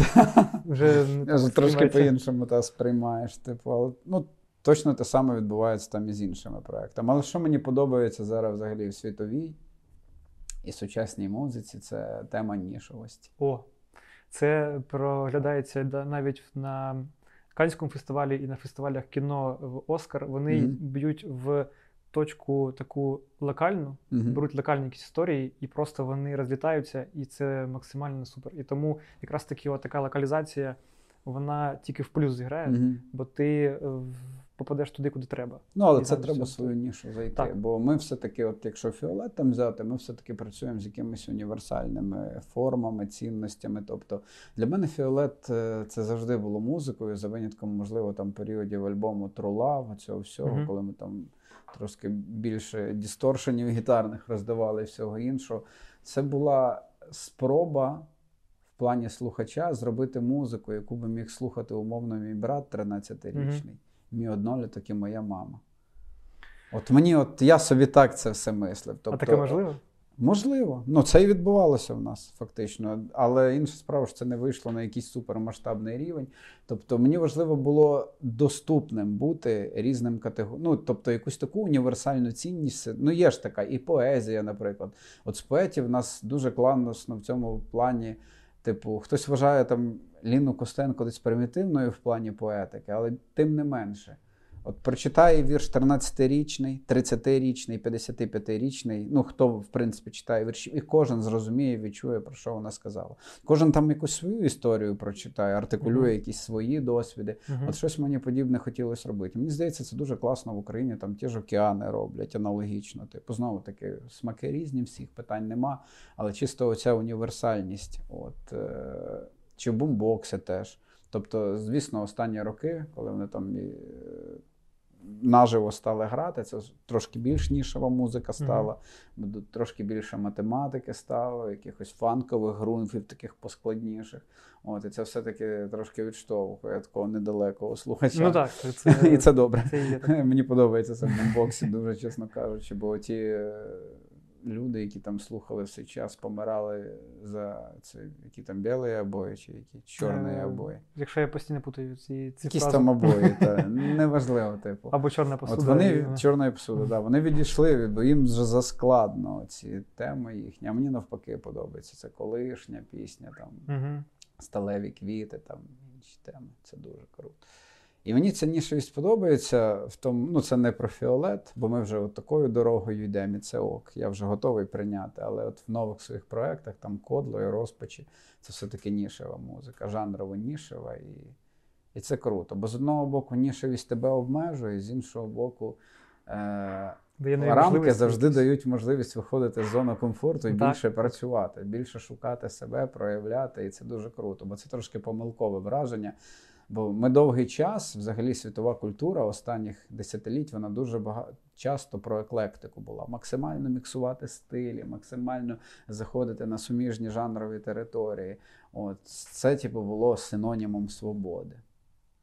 Вже Трошки по-іншому та сприймаєш. Типу, але ну, точно те саме відбувається там і з іншими проектами. Але що мені подобається зараз взагалі в світовій і сучасній музиці це тема нішовості. О, це проглядається навіть на Канському фестивалі і на фестивалях кіно в Оскар. Вони mm-hmm. б'ють в точку таку локальну, mm-hmm. беруть локальні якісь історії, і просто вони розлітаються, і це максимально супер. І тому якраз таки така локалізація вона тільки в плюс зіграє, mm-hmm. бо ти попадеш туди, куди треба. Ну, але це треба все. свою нішу зайти. Так. Бо ми все-таки, от якщо фіолет там взяти, ми все-таки працюємо з якимись універсальними формами, цінностями. Тобто для мене фіолет е, це завжди було музикою, за винятком, можливо, там періодів альбому Трулав, цього всього, mm коли ми там трошки більше дісторшенів гітарних роздавали і всього іншого. Це була спроба. В плані слухача зробити музику, яку би міг слухати умовно мій брат 13-річний. Mm-hmm мій одноліток і моя мама. От мені, от я собі так це все мислив. Тобто, а таке можливо? Можливо. Ну, це і відбувалося в нас фактично. Але інша справа, що це не вийшло на якийсь супермасштабний рівень. Тобто, мені важливо було доступним бути різним категоріям. Ну, тобто, якусь таку універсальну цінність. Ну, є ж така, і поезія, наприклад. От з поетів в нас дуже класно в цьому плані. Типу, хтось вважає там Ліну Костенко десь примітивною в плані поетики, але тим не менше. От прочитає вірш 13-річний, 30-річний, 55-річний. Ну, хто, в принципі, читає вірші, і кожен зрозуміє, відчує, про що вона сказала. Кожен там якусь свою історію прочитає, артикулює Мгм. якісь свої досвіди. Мгм. От щось мені подібне хотілося робити. Мені здається, це дуже класно в Україні. Там ті ж океани роблять аналогічно. Типу, знову таки, смаки різні, всіх питань нема, але чисто оця універсальність. От, е, чи бумбокси теж. Тобто, звісно, останні роки, коли вони там і, е, наживо стали грати, це трошки більш нішева музика стала, бо трошки більше математики стало, якихось фанкових грунфів, таких поскладніших. От, і це все-таки трошки відштовхує такого недалекого слухача. Ну так, це, І це добре. це є. Мені подобається це в бомбоксі, дуже чесно кажучи, бо ті е, люди, які там слухали в цей час, помирали за це, які там білі обої чи які чорні Е, обої. Якщо я постійно путаю ці, ці Якісь фрази. там обої, та неважливо, типу. Або чорна посуда. От вони і- від чорної посуди, да, вони відійшли, бо їм вже заскладно ці теми їхні. А мені навпаки подобається. Це колишня пісня, там сталеві квіти, там інші теми. Це дуже круто. І мені ця нішевість подобається в тому, ну це не про фіолет, бо ми вже от такою дорогою йдемо, і це ок. Я вже готовий прийняти. Але от в нових своїх проєктах, там кодло і розпачі, це все-таки нішева музика, жанрово нішева. І, і це круто. Бо з одного боку, нішевість тебе обмежує, з іншого боку. Е- Рамки завжди якісь. дають можливість виходити з зони комфорту і Так. більше працювати, більше шукати себе, проявляти, і це дуже круто, бо це трошки помилкове враження. Бо ми довгий час, взагалі, світова культура останніх десятиліть, вона дуже багато часто про еклектику була. Максимально міксувати стилі, максимально заходити на суміжні жанрові території. От це, типу, було синонімом свободи.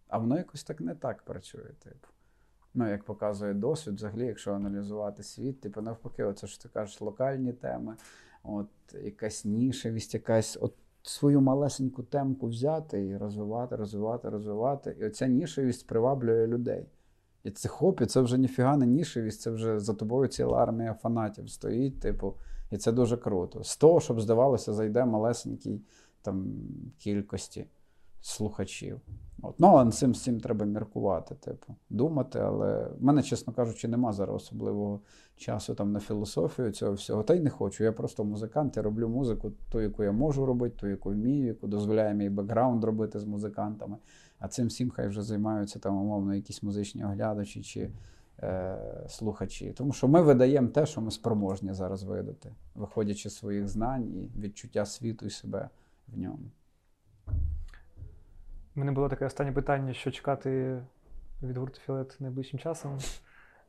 А воно якось так не так працює, типу. Ну, як показує досвід, взагалі, якщо аналізувати світ, типу, навпаки, оце ж ти кажеш, локальні теми, от якась нішевість, якась от свою малесеньку темку взяти і розвивати, розвивати, розвивати. І оця нішевість приваблює людей. І це хопі, це вже ніфіга не нішевість, це вже за тобою ціла армія фанатів стоїть, типу, і це дуже круто. З того, щоб здавалося, зайде малесенькій там кількості слухачів. От. Ну, але цим всім треба міркувати, типу, думати. Але в мене, чесно кажучи, нема зараз особливого часу там на філософію цього всього. Та й не хочу. Я просто музикант, я роблю музику, ту, яку я можу робити, ту, яку вмію, яку дозволяє мій бекграунд робити з музикантами. А цим всім хай вже займаються там, умовно, якісь музичні оглядачі чи е, слухачі. Тому що ми видаємо те, що ми спроможні зараз видати, виходячи з своїх знань і відчуття світу і себе в ньому. У мене було таке останнє питання, що чекати від гурту Фіолет найближчим часом.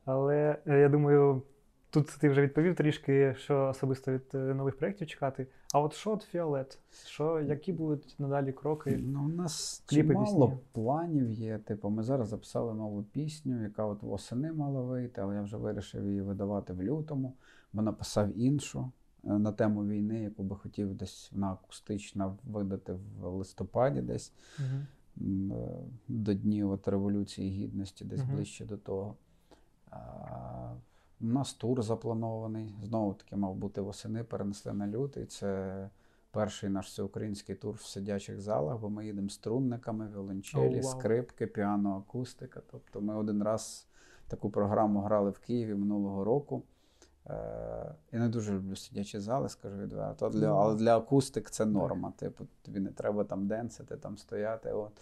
Але е, я думаю, тут ти вже відповів трішки, що особисто від е, нових проєктів чекати. А от що от Фіолет? Що, які будуть надалі кроки? Ну, у нас Кліпи, чимало пісні. планів є. Типу, ми зараз записали нову пісню, яка от восени мала вийти, але я вже вирішив її видавати в лютому, бо написав іншу е, на тему війни, яку би хотів десь вона акустична видати в листопаді, десь Мгм. До днів от Революції Гідності, десь Мгм. ближче до того. А, у нас тур запланований. Знову таки мав бути восени, перенесли на лютий. Це перший наш всеукраїнський тур в сидячих залах, бо ми їдемо струнниками, віолончелі, О, вау. скрипки, піано, акустика. Тобто ми один раз таку програму грали в Києві минулого року. Е, Я не дуже люблю сидячі зали, скажу відверто. Для, але для акустик це норма. Типу, тобі не треба там денсити, там стояти. От.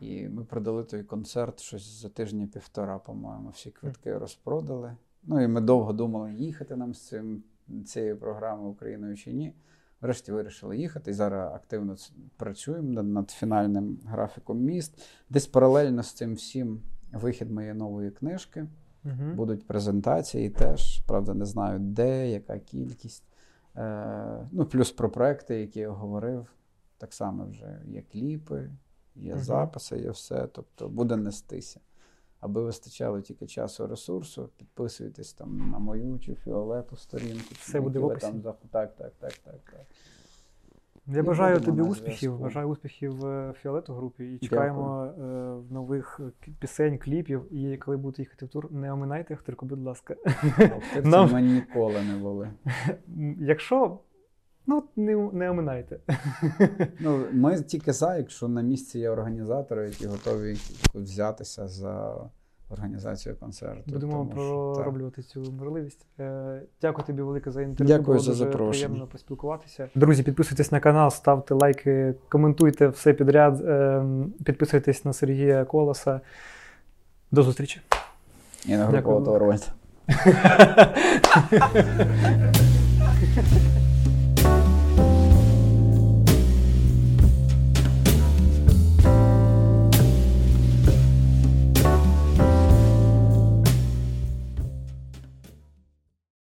І ми продали той концерт щось за тижні півтора, по-моєму, всі квитки розпродали. Ну і ми довго думали, їхати нам з цим, цією програмою Україною чи ні. Врешті вирішили їхати. І зараз активно працюємо над, над фінальним графіком міст. Десь паралельно з цим всім вихід моєї нової книжки. Мгм. Будуть презентації теж, правда, не знаю де, яка кількість. Е, ну, плюс про проекти, які я говорив, так само вже є кліпи, є Мгм. записи, є все. Тобто буде нестися. Аби вистачало тільки часу ресурсу, підписуйтесь там на мою чи фіолету сторінку. Все буде в описі. там Так, так, так, так, так. Я І бажаю тобі успіхів. зв'язку. Бажаю успіхів е, в Фіолету групі і чекаємо е, нових е, пісень, кліпів. І коли будете їхати в тур, не оминайте Ахтирку, будь ласка. Охтирці Нам- ми ніколи не були. Якщо, ну не, не оминайте. Ну, ми тільки за, якщо на місці є організатори, які готові взятися за організацію концерту. Будемо тому що, так. пророблювати цю можливість. Е, Дякую тобі велике за інтерв'ю. Дякую Було за запрошення. Приємно поспілкуватися. Друзі, підписуйтесь на канал, ставте лайки, коментуйте все підряд. е, Підписуйтесь на Сергія Колоса. До зустрічі. І на Дякую. групу Торвальд.